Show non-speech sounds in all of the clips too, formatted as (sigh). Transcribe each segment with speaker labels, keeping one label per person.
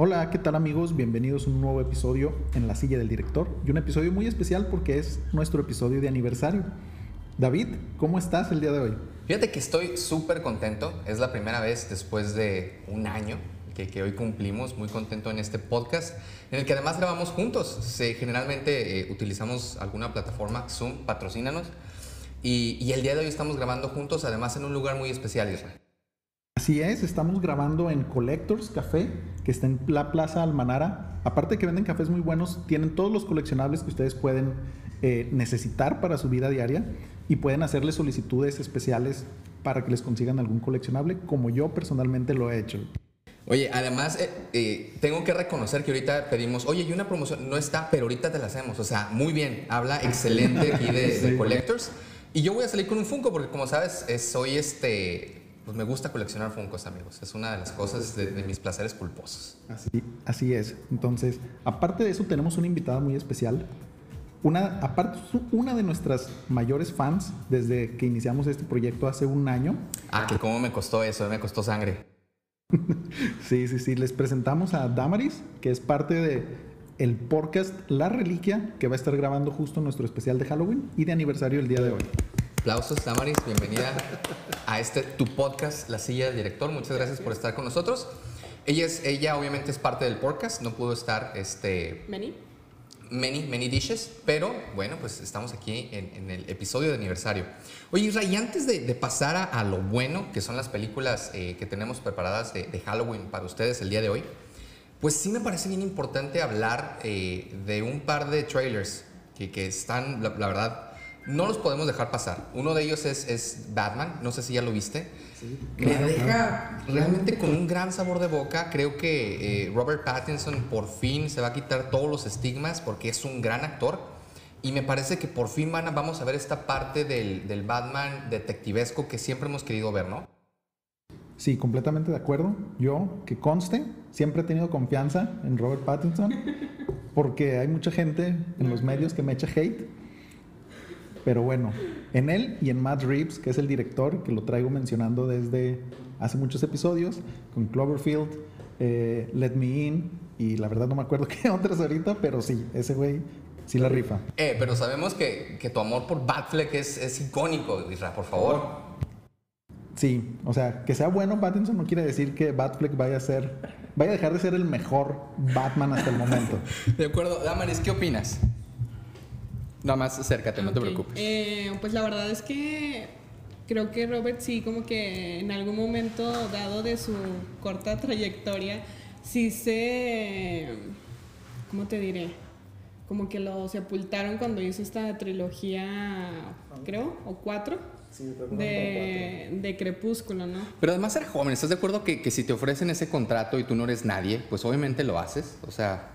Speaker 1: Hola, ¿qué tal amigos? Bienvenidos a un nuevo episodio en la silla del director y un episodio muy especial porque es nuestro episodio de aniversario. David, ¿cómo estás el día de hoy?
Speaker 2: Fíjate que estoy súper contento, es la primera vez después de un año que, que, hoy cumplimos, muy contento en este podcast, en el que además grabamos juntos. Se, generalmente eh, utilizamos alguna plataforma, Zoom, patrocínanos, y, y, el día de hoy estamos grabando juntos, además en un lugar muy especial, Israel.
Speaker 1: Así es, estamos grabando en Collectors Café, que está en la Plaza Almanara. Aparte de que venden cafés muy buenos, tienen todos los coleccionables que ustedes pueden eh, necesitar para su vida diaria y pueden hacerles solicitudes especiales para que les consigan algún coleccionable, como yo personalmente lo he hecho.
Speaker 2: Oye, además, eh, eh, tengo que reconocer que ahorita pedimos, oye, y una promoción, no está, pero ahorita te la hacemos. O sea, muy bien, habla excelente aquí de, (laughs) de Collectors. Y yo voy a salir con un Funko porque, como sabes, soy este pues me gusta coleccionar Funkos, amigos. Es una de las cosas de, de, mis placeres culposos.
Speaker 1: Así, así es. Entonces, aparte de eso, tenemos una invitada muy especial. Una, aparte, una de nuestras mayores fans desde que iniciamos este proyecto hace un año.
Speaker 2: Ah, que cómo me costó eso, me costó sangre. (laughs)
Speaker 1: sí, sí, sí. Les presentamos a Damaris, que es parte de el podcast La Reliquia, que va a estar grabando justo nuestro especial de Halloween y de aniversario el día de hoy.
Speaker 2: Aplausos, Damaris, bienvenida a este tu podcast, La Silla del Director. Muchas gracias por estar con nosotros. Ella, es, ella obviamente es parte del podcast, no pudo estar este...
Speaker 3: Many.
Speaker 2: Many, many dishes, pero bueno, pues estamos aquí en, en el episodio de aniversario. Oye, Israel, y antes de, de pasar a, a, lo bueno, que son las películas eh, que tenemos preparadas de, de, Halloween para ustedes el día de hoy, pues sí me parece bien importante hablar eh, de un par de trailers que, que están, la, la verdad, no los podemos dejar pasar. Uno de ellos es, es Batman, no sé si ya lo viste. Sí, Me deja realmente con un gran sabor de boca. Creo que eh, Robert Pattinson por fin se va a quitar todos los estigmas porque es un gran actor. Y me parece que por fin van a, vamos a ver esta parte del, del Batman detectivesco que siempre hemos querido ver, ¿no?
Speaker 1: Sí, completamente de acuerdo. Yo, que conste, siempre he tenido confianza en Robert Pattinson porque hay mucha gente en los medios que me echa hate pero bueno, en él y en Matt Reeves, que es el director, que lo traigo mencionando desde hace muchos episodios, con Cloverfield, eh, Let Me In, y la verdad no me acuerdo (laughs) qué otras ahorita, pero sí, ese güey sí la rifa.
Speaker 2: Eh, pero sabemos que, que tu amor por Batfleck es, es icónico, Isra, por favor.
Speaker 1: Sí, o sea, que sea bueno Pattinson no quiere decir que Batfleck vaya a ser, vaya a dejar de ser el mejor Batman hasta el momento. (laughs)
Speaker 2: De acuerdo, Damaris, ¿qué opinas? Nada más acércate, okay. no te preocupes.
Speaker 3: Eh, pues la verdad es que creo que Robert sí, como que en algún momento dado de su corta trayectoria, sí se. ¿Cómo te diré? Como que lo sepultaron cuando hizo esta trilogía, creo, o cuatro.
Speaker 1: Sí,
Speaker 3: de, de, Crepúsculo, ¿no?
Speaker 2: Pero además ser joven, ¿estás de acuerdo que, que si te ofrecen ese contrato y tú no eres nadie, pues obviamente lo haces? O sea,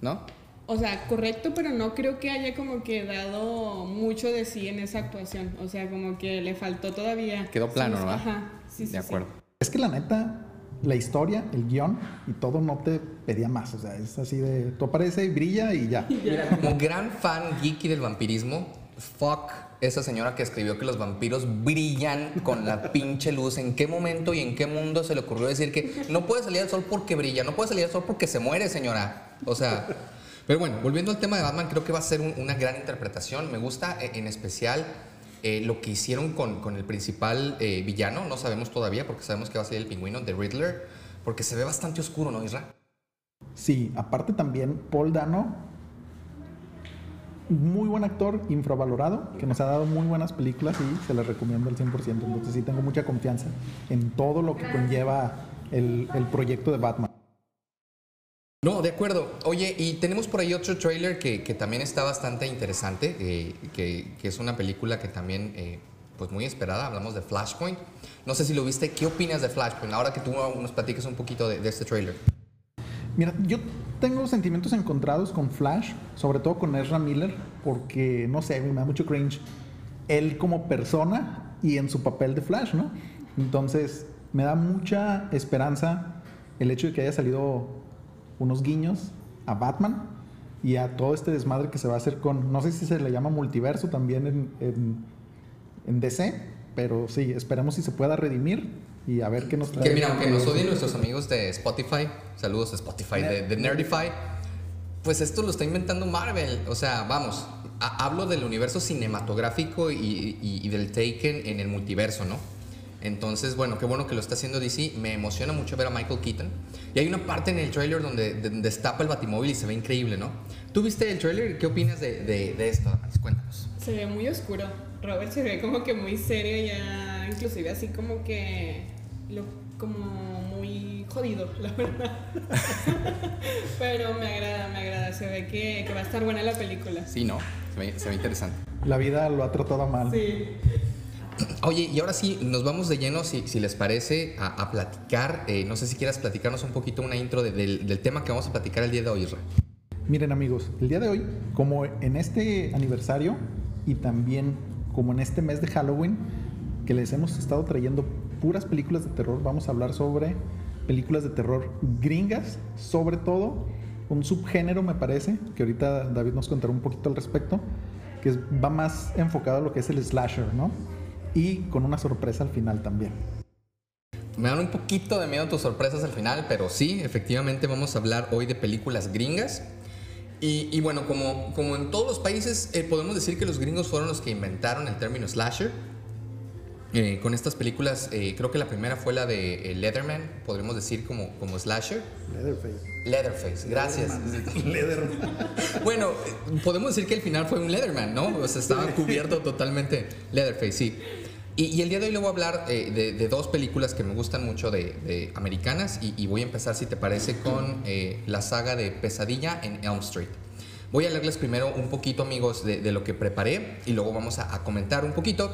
Speaker 2: ¿no?
Speaker 3: O sea, correcto, pero no creo que haya como que dado mucho de sí en esa actuación. O sea, como que le faltó todavía.
Speaker 2: Quedó plano,
Speaker 3: sí,
Speaker 2: ¿no?
Speaker 3: Ajá, sí, sí.
Speaker 2: De acuerdo.
Speaker 3: Sí.
Speaker 1: Es que la neta, la historia, el guion y todo no te pedía más. O sea, es así de. Tú aparece y brilla (laughs) y ya.
Speaker 2: Mira, como gran fan geeky del vampirismo, fuck esa señora que escribió que los vampiros brillan con la pinche luz. ¿En qué momento y en qué mundo se le ocurrió decir que no puede salir el sol porque brilla? No puede salir el sol porque se muere, señora. O sea. Pero bueno, volviendo al tema de Batman, creo que va a ser un, una gran interpretación. Me gusta eh, en especial eh, lo que hicieron con, con el principal eh, villano. No sabemos todavía porque sabemos que va a ser el pingüino de Riddler, porque se ve bastante oscuro, ¿no, Isra?
Speaker 1: Sí, aparte también Paul Dano, muy buen actor, infravalorado, que nos ha dado muy buenas películas y se le recomiendo al 100%. Entonces sí tengo mucha confianza en todo lo que conlleva el, el proyecto de Batman.
Speaker 2: No, de acuerdo. Oye, y tenemos por ahí otro trailer que, también está bastante interesante, eh, que, que, es una película que también, eh, pues muy esperada, hablamos de Flashpoint. No sé si lo viste, ¿qué opinas de Flashpoint? Ahora que tú nos platiques un poquito de, de este trailer.
Speaker 1: Mira, yo tengo sentimientos encontrados con Flash, sobre todo con Ezra Miller, porque, no sé, me da mucho cringe él como persona y en su papel de Flash, ¿no? Entonces, me da mucha esperanza el hecho de que haya salido unos guiños a Batman y a todo este desmadre que se va a hacer con, no sé si se le llama multiverso también en, en, en DC, pero sí, esperemos si se pueda redimir y a ver qué nos trae.
Speaker 2: Que mira, aunque nos odien nuestros amigos de Spotify, saludos a Spotify, de, de Nerdify, pues esto lo está inventando Marvel. O sea, vamos, a- hablo del universo cinematográfico y, y- y del Taken en el multiverso, ¿no? Entonces, bueno, qué bueno que lo está haciendo DC. Me emociona mucho ver a Michael Keaton. Y hay una parte en el trailer donde de- destapa el batimóvil y se ve increíble, ¿no? ¿Tú viste el trailer? ¿Qué opinas de, de, de esto? Cuéntanos.
Speaker 3: Se ve muy oscuro. Robert se ve como que muy serio ya, inclusive así como que lo, como muy jodido, la verdad. (laughs) Pero me agrada, me agrada. Se ve que, que va a estar buena la película.
Speaker 2: Sí, ¿no? Se ve, se ve interesante.
Speaker 1: La vida lo ha tratado mal.
Speaker 3: Sí.
Speaker 2: Oye, y ahora sí, nos vamos de lleno, si, si les parece, a, platicar. Eh, no sé si quieras platicarnos un poquito una intro de- del, tema que vamos a platicar el día de hoy, Isra.
Speaker 1: Miren amigos, el día de hoy, como en este aniversario y también como en este mes de Halloween, que les hemos estado trayendo puras películas de terror, vamos a hablar sobre películas de terror gringas, sobre todo un subgénero me parece, que ahorita David nos contará un poquito al respecto, que va más enfocado a lo que es el slasher, ¿no? Y con una sorpresa al final también.
Speaker 2: Me dan un poquito de miedo tus sorpresas al final, pero sí, efectivamente vamos a hablar hoy de películas gringas. Y, y bueno, como, como en todos los países, eh, podemos decir que los gringos fueron los que inventaron el término slasher. Eh, con estas películas, eh, creo que la primera fue la de eh, Leatherman, podríamos decir como, como slasher.
Speaker 1: Leatherface.
Speaker 2: Leatherface, gracias. (laughs) Bueno, eh, podemos decir que el final fue un Leatherman, ¿no? O sea, estaba cubierto totalmente Leatherface, sí. Y, y el día de hoy le voy a hablar de, de dos películas que me gustan mucho de, de americanas y, y voy a empezar, si te parece, con la saga de Pesadilla en Elm Street. Voy a leerles primero un poquito, amigos, de, de lo que preparé y luego vamos a, a comentar un poquito.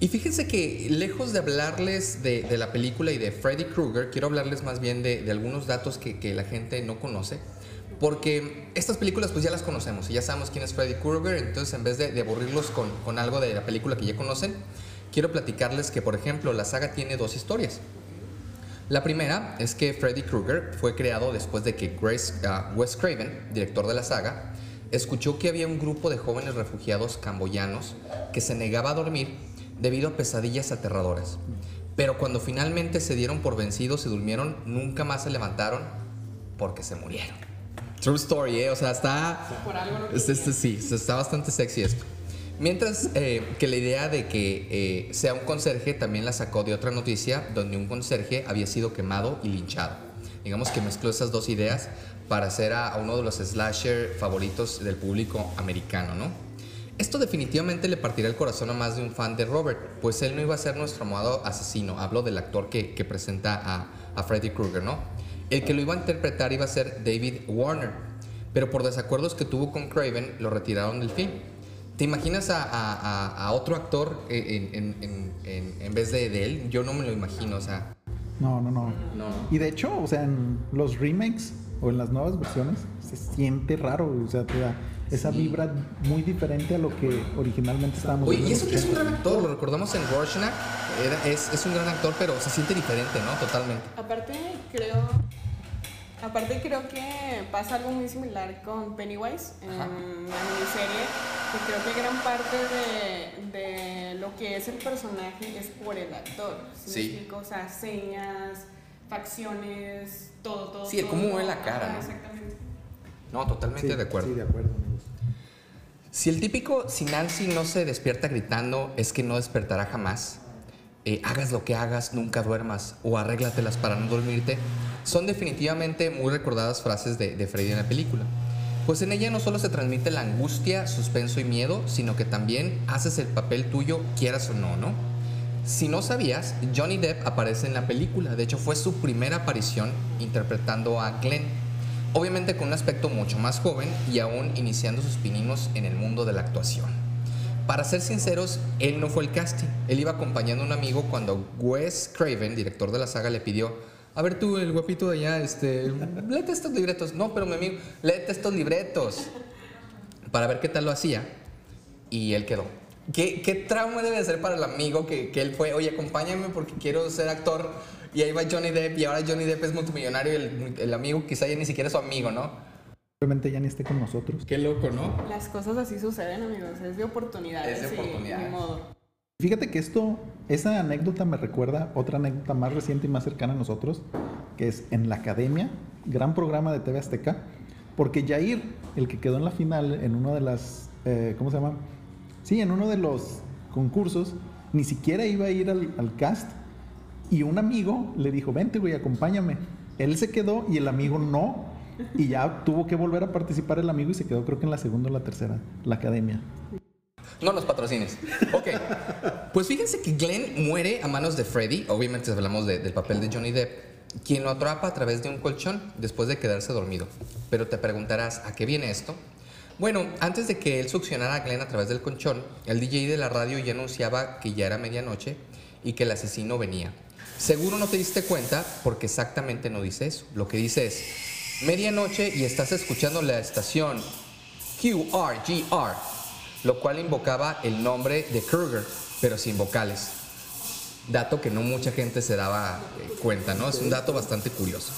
Speaker 2: Y fíjense que lejos de hablarles de, la película y de Freddy Krueger, quiero hablarles más bien de, algunos datos que, la gente no conoce. Porque estas películas pues ya las conocemos y ya sabemos quién es Freddy Krueger, entonces en vez de, de aburrirlos con, con algo de la película que ya conocen, quiero platicarles que por ejemplo la saga tiene dos historias. La primera es que Freddy Krueger fue creado después de que Grace, ah, Wes Craven, director de la saga, escuchó que había un grupo de jóvenes refugiados camboyanos que se negaba a dormir debido a pesadillas aterradoras. Pero cuando finalmente se dieron por vencidos y durmieron, nunca más se levantaron porque se murieron. True story, ¿eh? O sea, está...
Speaker 3: Por algo no
Speaker 2: Este, este sí, está bastante sexy esto. Mientras eh, que la idea de que eh, sea un conserje también la sacó de otra noticia donde un conserje había sido quemado y linchado. Digamos que mezcló esas dos ideas para hacer a, a uno de los slasher favoritos del público americano, ¿no? Esto definitivamente le partirá el corazón a más de un fan de Robert, pues él no iba a ser nuestro amado asesino. Hablo del actor que, que presenta a, a Freddy Krueger, ¿no? El que lo iba a interpretar iba a ser David Warner, pero por desacuerdos que tuvo con Craven lo retiraron del film. ¿Te imaginas a, a- otro actor en, en- en- en- en vez de, de él? Yo no me lo imagino, o sea.
Speaker 1: No, no, no.
Speaker 2: No.
Speaker 1: Y de hecho, o sea, en los remakes o en las nuevas versiones se siente raro, o sea, te da esa
Speaker 2: Sí.
Speaker 1: vibra muy diferente a lo que originalmente estábamos
Speaker 2: Oye,
Speaker 1: viendo
Speaker 2: y eso que es un
Speaker 1: 80s.
Speaker 2: gran actor, lo recordamos en Rorschach, era- es, es un gran actor, pero se siente diferente, ¿no? Totalmente.
Speaker 3: Aparte, creo. Aparte, creo que pasa algo muy similar con Pennywise en
Speaker 2: Ajá.
Speaker 3: la miniserie. Que creo que gran parte de, de lo que es el personaje es por el actor. ¿sí? O sea, señas, facciones, todo, todo.
Speaker 2: Sí, el cómo mueve la cara, ¿no?
Speaker 3: Exactamente.
Speaker 2: No, totalmente
Speaker 1: Sí,
Speaker 2: de acuerdo.
Speaker 1: Sí, de acuerdo.
Speaker 2: Si el típico, si Nancy no se despierta gritando, es que no despertará jamás. Eh, hagas lo que hagas, nunca duermas o arréglatelas para no dormirte, son definitivamente muy recordadas frases de, de Freddy en la película. Pues en ella no solo se transmite la angustia, suspenso y miedo, sino que también haces el papel tuyo, quieras o no, ¿no? Si no sabías, Johnny Depp aparece en la película, de hecho fue su primera aparición interpretando a Glenn, obviamente con un aspecto mucho más joven y aún iniciando sus pininos en el mundo de la actuación. Para ser sinceros, él no fue el casting, él iba acompañando a un amigo cuando Wes Craven, director de la saga, le pidió, a ver tú, el guapito de allá, este, léete estos libretos. No, pero mi amigo, léete estos libretos. Para ver qué tal lo hacía. Y él quedó. ¿Qué, qué trauma debe ser para el amigo que, que él fue, oye, acompáñame porque quiero ser actor? Y ahí va Johnny Depp y ahora Johnny Depp es multimillonario y el, el amigo quizá ya ni siquiera es su amigo, ¿no?
Speaker 1: Probablemente ya ni esté con nosotros.
Speaker 2: Qué loco, ¿no?
Speaker 3: Las cosas así suceden, amigos. Es de oportunidades.
Speaker 2: Es de
Speaker 3: y
Speaker 2: oportunidades.
Speaker 3: ni modo.
Speaker 1: Fíjate que esto, esa anécdota me recuerda otra anécdota más reciente y más cercana a nosotros, que es en la Academia, gran programa de TV Azteca, porque Jair, el que quedó en la final en uno de las, eh, ¿cómo se llama? Sí, en uno de los concursos, ni siquiera iba a ir al, al cast y un amigo le dijo, vente, güey, acompáñame. Él se quedó y el amigo no. Y ya tuvo que volver a participar el amigo y se quedó creo que en la segunda o la tercera, la academia.
Speaker 2: No los patrocines. Ok. Pues fíjense que Glenn muere a manos de Freddy. Obviamente hablamos de- del papel de Johnny Depp. Quien lo atrapa a través de un colchón después de quedarse dormido. Pero te preguntarás, ¿a qué viene esto? Bueno, antes de que él succionara a Glenn a través del colchón, el DJ de la radio ya anunciaba que ya era medianoche y que el asesino venía. Seguro no te diste cuenta porque exactamente no dice eso. Lo que dice es medianoche y estás escuchando la estación QRGR, lo cual invocaba el nombre de Kruger, pero sin vocales. Dato que no mucha gente se daba eh, cuenta, ¿no? Es un dato bastante curioso.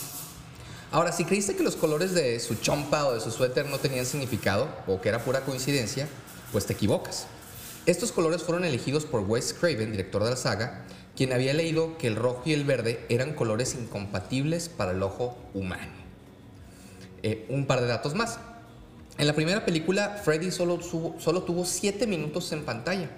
Speaker 2: Ahora, si creíste que los colores de su chompa o de su suéter no tenían significado o que era pura coincidencia, pues te equivocas. Estos colores fueron elegidos por Wes Craven, director de la saga, quien había leído que el rojo y el verde eran colores incompatibles para el ojo humano. Eh, un par de datos más. En la primera película, Freddy solo, subo- solo tuvo 7 minutos en pantalla.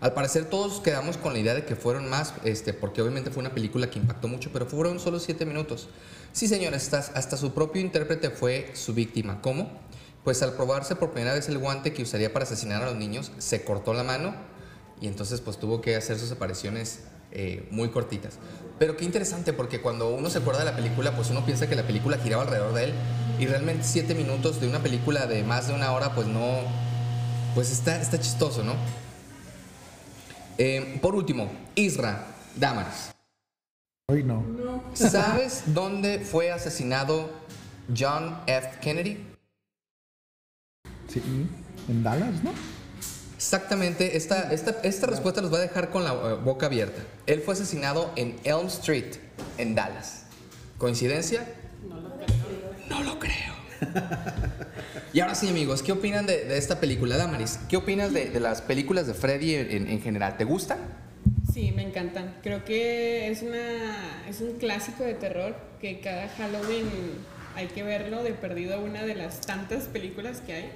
Speaker 2: Al parecer todos quedamos con la idea de que fueron más, este, porque obviamente fue una película que impactó mucho, pero fueron solo 7 minutos. Sí, señores, hasta, su propio intérprete fue su víctima. ¿Cómo? Pues al probarse por primera vez el guante que usaría para asesinar a los niños, se cortó la mano y entonces pues tuvo que hacer sus apariciones eh, muy cortitas. Pero qué interesante porque cuando uno se acuerda de la película, pues uno piensa que la película giraba alrededor de él y realmente siete minutos de una película de más de una hora, pues no, pues está, está chistoso, ¿no? Eh, por último, Isra Damaris.
Speaker 1: Hoy no.
Speaker 2: ¿Sabes (laughs) dónde fue asesinado John F. Kennedy?
Speaker 1: Sí, en Dallas, ¿no?
Speaker 2: Exactamente, esta, esta, esta respuesta los va a dejar con la eh, boca abierta. Él fue asesinado en Elm Street, en Dallas. ¿Coincidencia? No lo creo. y ahora sí, amigos, ¿qué opinan de, de esta película, Damaris? ¿Qué opinas de, de las películas de Freddy en general? ¿Te gustan?
Speaker 3: Sí, me encantan. Creo que es una es un clásico de terror que cada Halloween hay que verlo de perdido una de las tantas películas que hay.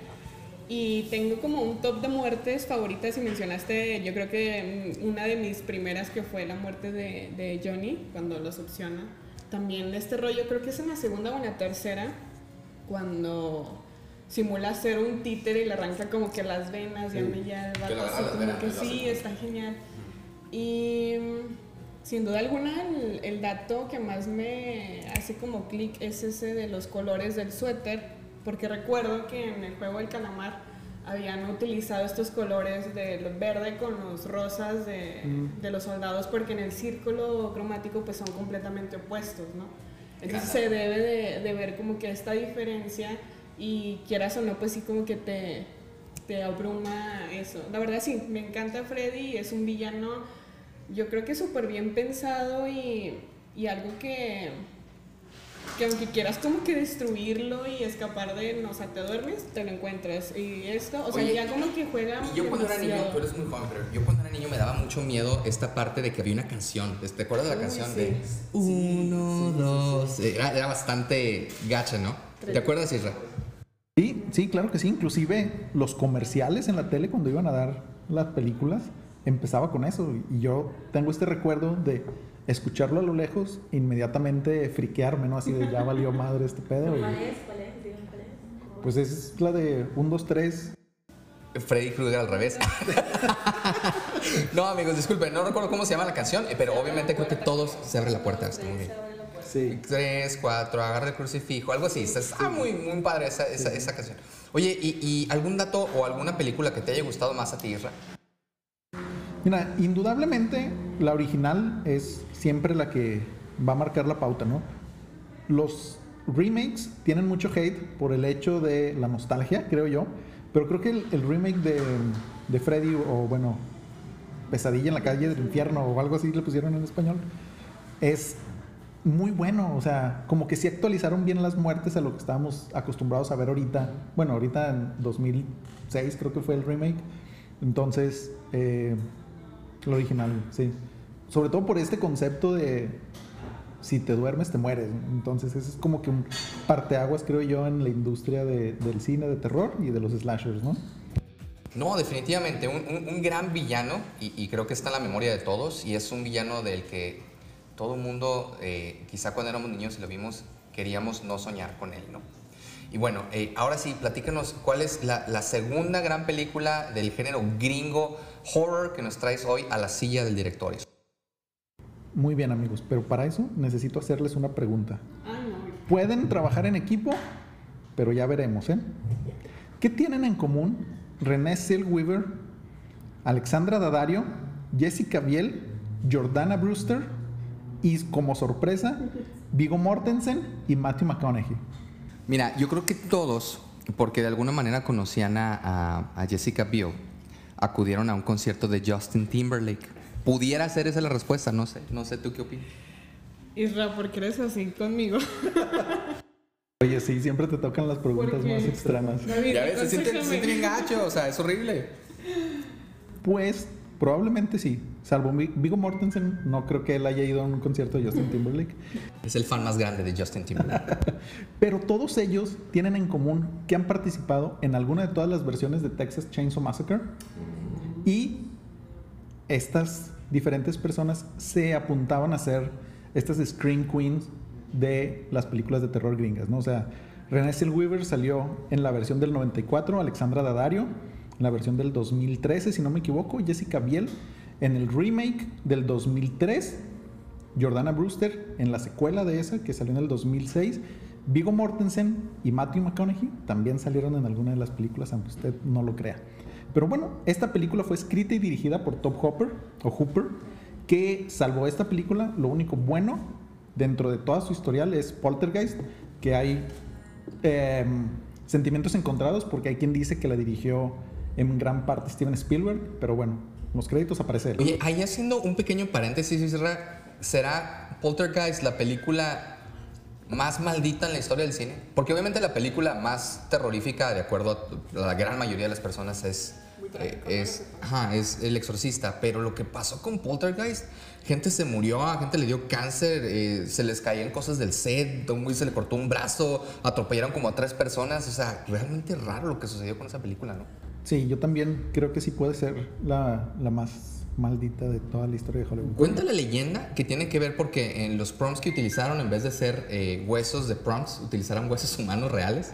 Speaker 3: Y tengo como un top de muertes favoritas y mencionaste, yo creo que mm, una de mis primeras que fue la muerte de, de Johnny cuando lo succiona. También este rollo, creo que es en la segunda o en la tercera, cuando simula ser un títere y le arranca como que las venas y anda ya el vato así como que sí, está genial. Y mm, sin duda alguna el, el dato que más me hace como clic es ese de los colores del suéter, porque recuerdo que en el juego del calamar habían utilizado estos colores del verde con los rosas de, de los soldados, porque en el círculo cromático pues son completamente opuestos, ¿no? Entonces se debe de, de ver como que esta diferencia y quieras o no, pues sí como que te, te abruma eso. La verdad sí, me encanta Freddy, es un villano, yo creo que súper bien pensado y, y algo que, que aunque quieras como que destruirlo y escapar de él, no, o sea, te duermes, te lo encuentras. Y esto, o sea,
Speaker 2: Oye,
Speaker 3: ya como que juega
Speaker 2: Y yo cuando era niño, tú eres muy joven, pero yo cuando era niño me daba mucho miedo esta parte de que había una canción. ¿Te acuerdas de la
Speaker 3: Uy,
Speaker 2: canción
Speaker 3: sí.
Speaker 2: de uno, dos? Era, era bastante gacha, ¿no? ¿Te acuerdas, Isra?
Speaker 1: Sí, sí, claro que sí. Inclusive los comerciales en la tele cuando iban a dar las películas empezaba con eso. Y yo tengo este recuerdo de escucharlo a lo lejos, inmediatamente friquearme, ¿no? Así de ya valió madre este pedo.
Speaker 4: ¿Cuál es? ¿Cuál es? Cuál es.
Speaker 1: pues es la de 1, 2, 3.
Speaker 2: Freddy Krueger al revés. (laughs) no, amigos, disculpen, no recuerdo cómo se llama la canción, eh, pero obviamente creo que todos se abre la puerta. Está muy bien.
Speaker 1: Sí.
Speaker 2: Tres, cuatro, agarra el crucifijo, algo así. Está, está muy, muy padre esa, esa, esa canción. Oye, ¿y, y algún dato o alguna película que te haya gustado más a ti, Isra?
Speaker 1: Mira, indudablemente la original es siempre la que va a marcar la pauta, ¿no? Los remakes tienen mucho hate por el hecho de la nostalgia, creo yo, pero creo que el, remake de, Freddy, o bueno, Pesadilla en la calle del infierno, o algo así le pusieron en español, es muy bueno, o sea, como que sí actualizaron bien las muertes a lo que estábamos acostumbrados a ver ahorita, bueno, ahorita en 2006 creo que fue el remake, entonces... eh, El original, sí. Sobre todo por este concepto de si te duermes te mueres. Entonces ese es como que un parteaguas, creo yo, en la industria de- del cine de terror y de los slashers, ¿no?
Speaker 2: No, definitivamente, un, gran villano, y, y creo que está en la memoria de todos, y es un villano del que todo el mundo, eh, quizá cuando éramos niños y lo vimos, queríamos no soñar con él, ¿no? Y bueno, eh, ahora sí, platícanos cuál es la, la segunda gran película del género gringo horror que nos traes hoy a la silla del directorio.
Speaker 1: Muy bien, amigos, pero para eso necesito hacerles una pregunta.
Speaker 3: Ah.
Speaker 1: Pueden trabajar en equipo, pero ya veremos, ¿eh? ¿Qué tienen en común René Zellweger, Alexandra Daddario, Jessica Biel, Jordana Brewster y, como sorpresa, Vigo Mortensen y Matthew McConaughey?
Speaker 2: Mira, yo creo que todos, porque de alguna manera conocían a, a- a Jessica Biel, acudieron a un concierto de Justin Timberlake. Pudiera ser esa la respuesta, no sé, no sé tú qué opinas.
Speaker 3: Isra, ¿por qué eres así conmigo? (laughs)
Speaker 1: Oye, sí, siempre te tocan las preguntas más extrañas.
Speaker 3: David,
Speaker 2: Ya ves, se siente, se siente bien gacho, o sea, es horrible.
Speaker 1: Pues probablemente sí. Salvo Vi- Vigo Mortensen, no creo que él haya ido a un concierto de Justin Timberlake. (laughs)
Speaker 2: Es el fan más grande de Justin Timberlake. (laughs)
Speaker 1: Pero todos ellos tienen en común que han participado en alguna de todas las versiones de Texas Chainsaw Massacre. Y estas diferentes personas se apuntaban a ser estas Scream Queens de las películas de terror gringas, ¿no? O sea, Renée Zellweger salió en la versión del 94, Alexandra Daddario en la versión del 2013, si no me equivoco, Jessica Biel en el remake del 2003, Jordana Brewster en la secuela de esa que salió en el 2006, Vigo Mortensen y Matthew McConaughey también salieron en alguna de las películas, aunque usted no lo crea. Pero bueno, esta película fue escrita y dirigida por Top Hopper o Hooper, que salvo esta película, lo único bueno dentro de toda su historial es Poltergeist, que hay em, sentimientos encontrados porque hay quien dice que la dirigió en gran parte Steven Spielberg, pero bueno, los créditos aparece él.
Speaker 2: Oye, ahí haciendo un pequeño paréntesis, Isra, ¿será Poltergeist la película más maldita en la historia del cine? Porque obviamente la película más terrorífica, de acuerdo a la gran mayoría de las personas, es, eh, es, ajá, es El Exorcista. Pero lo que pasó con Poltergeist, gente se murió, a gente le dio cáncer, eh, se les caían cosas del set, güey se le cortó un brazo, atropellaron como a tres personas. O sea, realmente raro lo que sucedió con esa película, ¿no?
Speaker 1: Sí, yo también creo que sí puede ser la, la más maldita de toda la historia de Hollywood.
Speaker 2: Cuenta la leyenda que tiene que ver porque en los prompts que utilizaron, en vez de ser eh, huesos de prompts, utilizaron huesos humanos reales.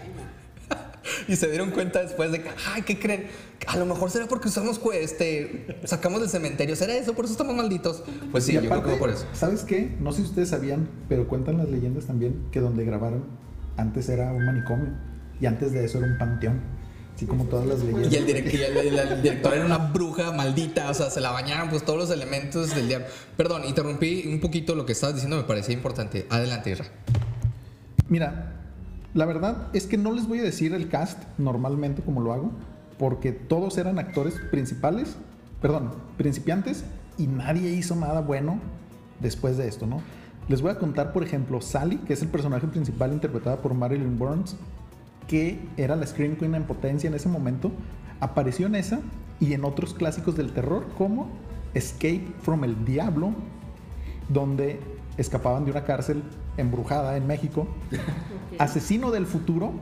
Speaker 2: (laughs) y se dieron cuenta después de que, ay, ¿qué creen? A lo mejor será porque usamos, este, sacamos del cementerio. ¿Será eso? Por eso estamos malditos. Pues sí,
Speaker 1: Y
Speaker 2: yo creo que por eso.
Speaker 1: ¿Sabes qué? No sé si ustedes sabían, pero cuentan las leyendas también que donde grabaron antes era un manicomio y antes de eso era un panteón. Así como todas las leyendas.
Speaker 2: Y el, direct- y el- el- el director era una bruja maldita, o sea, se la bañaron pues todos los elementos del diablo. Perdón, interrumpí un poquito lo que estabas diciendo, me parecía importante. Adelante, Isra.
Speaker 1: Mira, la verdad es que no les voy a decir el cast normalmente como lo hago, porque todos eran actores principales, perdón, principiantes, y nadie hizo nada bueno después de esto, ¿no? Les voy a contar, por ejemplo, Sally, que es el personaje principal interpretada por Marilyn Burns, que era la Scream Queen en potencia en ese momento, apareció en esa y en otros clásicos del terror como Escape from el Diablo, donde escapaban de una cárcel embrujada en México. Asesino del futuro,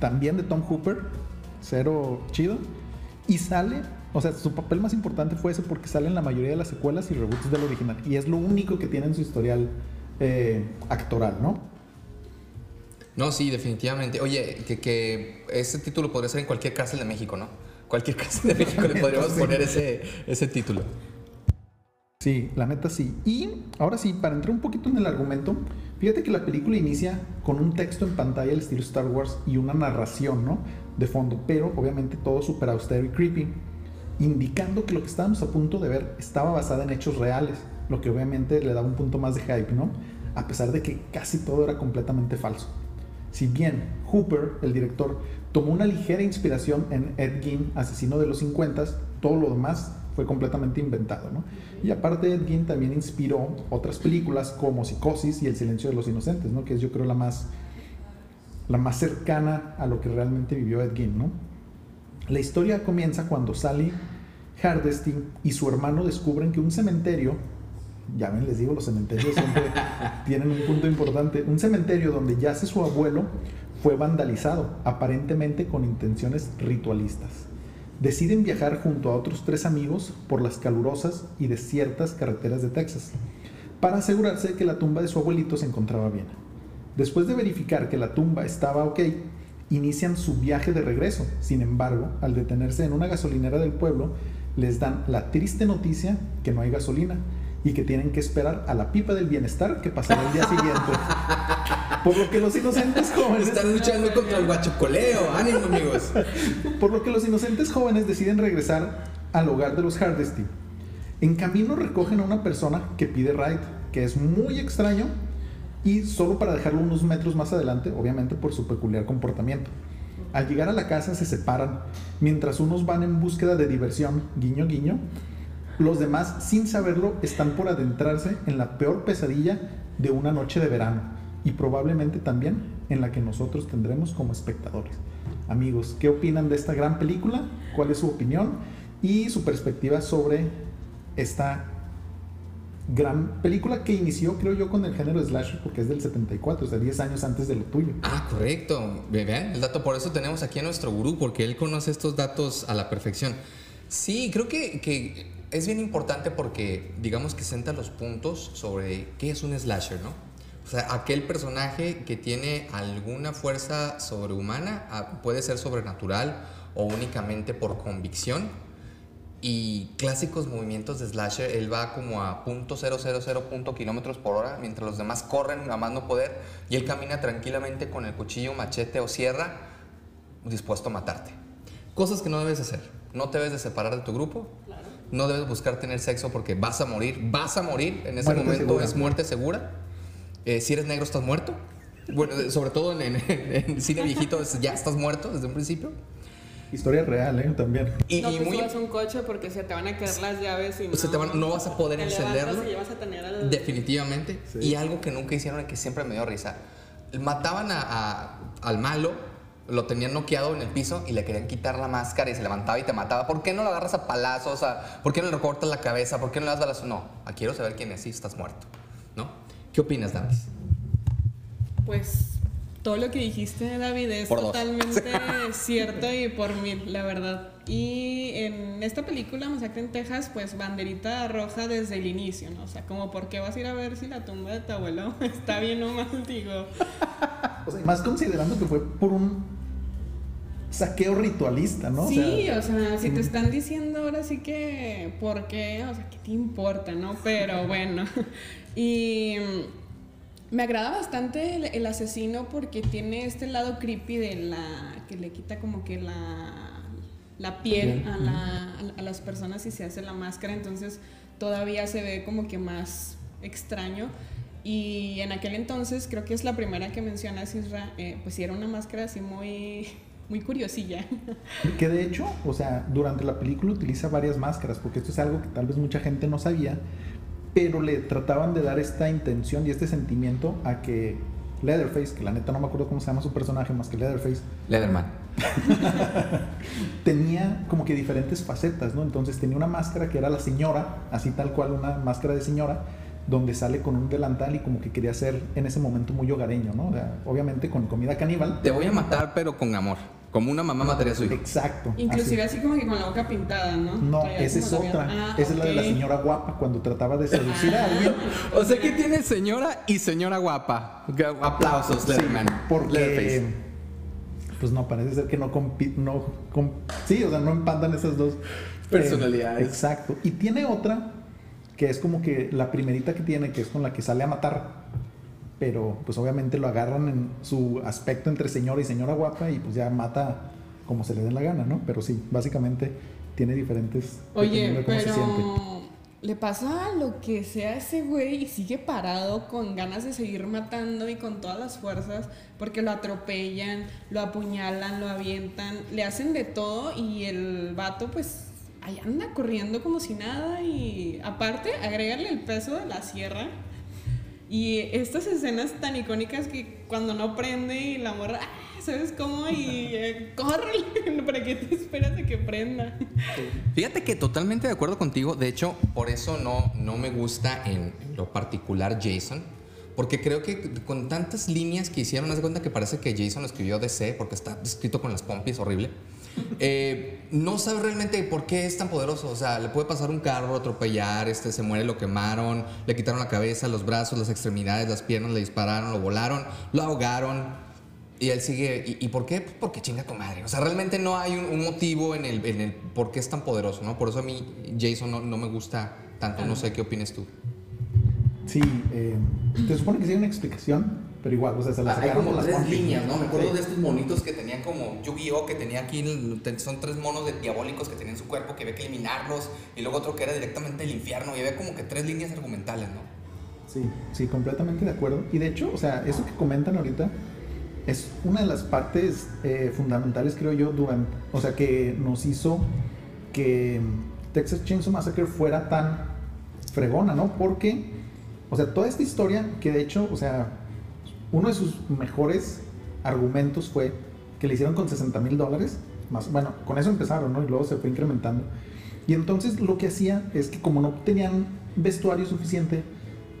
Speaker 1: también de Tom Hooper, cero chido. Y sale, o sea, su papel más importante fue ese porque sale en la mayoría de las secuelas y reboots del original. Y es lo único que tiene en su historial eh, actoral, ¿no?
Speaker 2: No, sí, definitivamente. Oye, que, que ese título podría ser en cualquier cárcel de México, ¿no? Cualquier cárcel de México le podríamos (laughs) poner ese, ese título.
Speaker 1: Sí, la neta sí. Y ahora sí, para entrar un poquito en el argumento, fíjate que la película inicia con un texto en pantalla al estilo Star Wars y una narración, ¿no? De fondo, pero obviamente todo súper austero y creepy, indicando que lo que estábamos a punto de ver estaba basada en hechos reales, lo que obviamente le daba un punto más de hype, ¿no? A pesar de que casi todo era completamente falso. Si bien Hooper, el director, tomó una ligera inspiración en Ed Gein, asesino de los 50, todo lo demás fue completamente inventado. ¿no? Y aparte Ed Gein también inspiró otras películas como Psicosis y El silencio de los inocentes, ¿no? que es yo creo la más, la más cercana a lo que realmente vivió Ed Gein. ¿no? La historia comienza cuando Sally Hardesty y su hermano descubren que un cementerio, ya ven, les digo, los cementerios siempre (laughs) tienen un punto importante, un cementerio donde yace su abuelo fue vandalizado, aparentemente con intenciones ritualistas. Deciden viajar junto a otros tres amigos por las calurosas y desiertas carreteras de Texas, para asegurarse que la tumba de su abuelito se encontraba bien. Después de verificar que la tumba estaba ok, inician su viaje de regreso. Sin embargo, al detenerse en una gasolinera del pueblo, les dan la triste noticia que no hay gasolina y que tienen que esperar a la pipa del bienestar que pasará el día siguiente. (laughs) Por lo que los inocentes jóvenes...
Speaker 2: Están luchando contra el guachocoleo. Ánimo, amigos.
Speaker 1: Por lo que los inocentes jóvenes deciden regresar al hogar de los Hardesty. En camino recogen a una persona que pide ride, que es muy extraño y solo para dejarlo unos metros más adelante, obviamente por su peculiar comportamiento. Al llegar a la casa se separan, mientras unos van en búsqueda de diversión, guiño guiño, los demás, sin saberlo, están por adentrarse en la peor pesadilla de una noche de verano y probablemente también en la que nosotros tendremos como espectadores. Amigos, ¿qué opinan de esta gran película? ¿Cuál es su opinión y su perspectiva sobre esta gran película que inició, creo yo, con el género slasher porque es del 74, o sea, 10 años antes de lo tuyo.
Speaker 2: Ah, correcto. Vean el dato, por eso tenemos aquí a nuestro gurú, porque él conoce estos datos a la perfección. Sí, creo que, que es bien importante porque, digamos que senta los puntos sobre qué es un slasher, ¿no? O sea, aquel personaje que tiene alguna fuerza sobrehumana, ah, puede ser sobrenatural o únicamente por convicción, y clásicos movimientos de slasher, él va como a .000 punto kilómetros por hora, mientras los demás corren a más no poder, y él camina tranquilamente con el cuchillo, machete o sierra, dispuesto a matarte. Cosas que no debes hacer. No te debes de separar de tu grupo. No debes buscar tener sexo porque vas a morir. Vas a morir. En ese
Speaker 1: Muerte
Speaker 2: momento
Speaker 1: segura.
Speaker 2: es muerte segura. Eh, si eres negro, estás muerto. Bueno, eh, sobre todo en, en- en cine viejito, es- ya estás muerto desde un principio.
Speaker 1: Historia real, ¿eh? También.
Speaker 2: Y,
Speaker 3: no
Speaker 2: y
Speaker 3: te
Speaker 2: muy,
Speaker 3: subas un coche porque se te van a caer las llaves y
Speaker 2: O sea, te van- no vas a poder encenderlo.
Speaker 3: y ya vas a tener al-
Speaker 2: Definitivamente.
Speaker 1: Sí.
Speaker 2: Y algo que nunca hicieron y que siempre me dio risa. Mataban a- a- al malo, lo tenían noqueado en el piso y le querían quitar la máscara y se levantaba y te mataba. ¿Por qué no lo agarras a palazos? O sea, ¿Por qué no le cortas la cabeza? ¿Por qué no le das balazos? No, quiero saber quién es y estás muerto. ¿Qué opinas, Danis?
Speaker 3: Pues todo lo que dijiste, David, es
Speaker 2: Por
Speaker 3: totalmente (laughs) cierto y por mil, la verdad. Y en esta película, Masacre en Texas, pues banderita roja desde el inicio, ¿no? O sea, como, ¿por qué vas a ir a ver si la tumba de tu abuelo (laughs) está bien o mal? Digo, (laughs)
Speaker 1: O sea, más considerando que fue por un saqueo ritualista, ¿no? O
Speaker 3: sí,
Speaker 1: sea,
Speaker 3: o sea, si te están diciendo ahora sí que, ¿por qué? O sea, ¿qué te importa, no? Pero (laughs) bueno, y me agrada bastante el, el asesino porque tiene este lado creepy de la, que le quita como que la, la piel
Speaker 1: Piel,
Speaker 3: a, la- a las personas y se hace la máscara, entonces todavía se ve como que más extraño. Y en aquel entonces, creo que es la primera que mencionas, Isra, eh, pues sí era una máscara así muy, muy curiosilla.
Speaker 1: que de hecho, o sea, durante la película utiliza varias máscaras, porque esto es algo que tal vez mucha gente no sabía, pero le trataban de dar esta intención y este sentimiento a que Leatherface, que la neta no me acuerdo cómo se llama su personaje más que Leatherface,
Speaker 2: Leatherman. (laughs)
Speaker 1: tenía como que diferentes facetas, ¿no? Entonces tenía una máscara que era la señora, así tal cual una máscara de señora, donde sale con un delantal y como que quería ser en ese momento muy hogareño, ¿no? O sea, obviamente con comida caníbal.
Speaker 2: Te voy a matar, pero con amor. Como una mamá mataría a su hijo.
Speaker 1: Exacto.
Speaker 3: Inclusive
Speaker 1: así.
Speaker 3: así. como que con la boca pintada, ¿no?
Speaker 1: No,
Speaker 3: Traía
Speaker 1: esa es otra.
Speaker 3: Ah,
Speaker 1: esa es la de la señora guapa cuando trataba de seducir a alguien. (laughs)
Speaker 2: O sea que tiene señora y señora guapa. Aplausos,
Speaker 1: Sí, porque pues no parece ser que no compi no com- sí, o sea, no empatan esas dos
Speaker 2: Personalidades.
Speaker 1: Eh, exacto. Y tiene otra que es como que la primerita que tiene, que es con la que sale a matar. Pero pues obviamente lo agarran en su aspecto entre señora y señora guapa y pues ya mata como se le dé la gana, ¿no? Pero sí, básicamente tiene diferentes
Speaker 3: Oye,
Speaker 1: dependiendo de cómo se siente.
Speaker 3: pero le pasa lo que sea a ese güey y sigue parado con ganas de seguir matando y con todas las fuerzas porque lo atropellan, lo apuñalan, lo avientan, le hacen de todo y el vato pues ahí anda corriendo como si nada y aparte agrégale el peso de la sierra y estas escenas tan icónicas que cuando no prende y la morra ah, ¿sabes cómo? Y (laughs) eh, córrele, (laughs) ¿para qué te esperas a que prenda?
Speaker 2: Fíjate que totalmente de acuerdo contigo. De hecho, por eso no, no me gusta en lo particular Jason. Porque creo que con tantas líneas que hicieron, haz de cuenta que parece que Jason lo escribió DC, porque está escrito con las pompis, horrible. Eh, no sabe realmente por qué es tan poderoso. O sea, le puede pasar un carro, atropellar, este, se muere, lo quemaron, le quitaron la cabeza, los brazos, las extremidades, las piernas, le dispararon, lo volaron, lo ahogaron. Y él sigue. ¿Y, y por qué? Pues porque chinga tu madre. O sea, realmente no hay un, un motivo en el, en el por qué es tan poderoso, ¿no? Por eso a mí Jason no, no me gusta tanto. No sé qué opinas tú.
Speaker 1: Sí, eh, te supone que sí hay una explicación, pero igual, o sea, se la
Speaker 2: Hay
Speaker 1: sacaron
Speaker 2: como
Speaker 1: las
Speaker 2: tres líneas, ¿no? Me acuerdo
Speaker 1: Sí.
Speaker 2: de estos monitos que tenían como Yu-Gi-Oh! que tenía aquí, son tres monos de- diabólicos que tenían en su cuerpo que había que eliminarlos, y luego otro que era directamente el infierno, y había como que tres líneas argumentales, ¿no?
Speaker 1: Sí, sí, completamente de acuerdo. Y de hecho, o sea, eso que comentan ahorita es una de las partes eh, fundamentales, creo yo, durante, o sea, que nos hizo que Texas Chainsaw Massacre fuera tan fregona, ¿no? Porque, o sea, toda esta historia, que de hecho, o sea, uno de sus mejores argumentos fue que le hicieron con 60 mil dólares, más, bueno, con eso empezaron, ¿no? Y luego se fue incrementando. Y entonces lo que hacía es que como no tenían vestuario suficiente,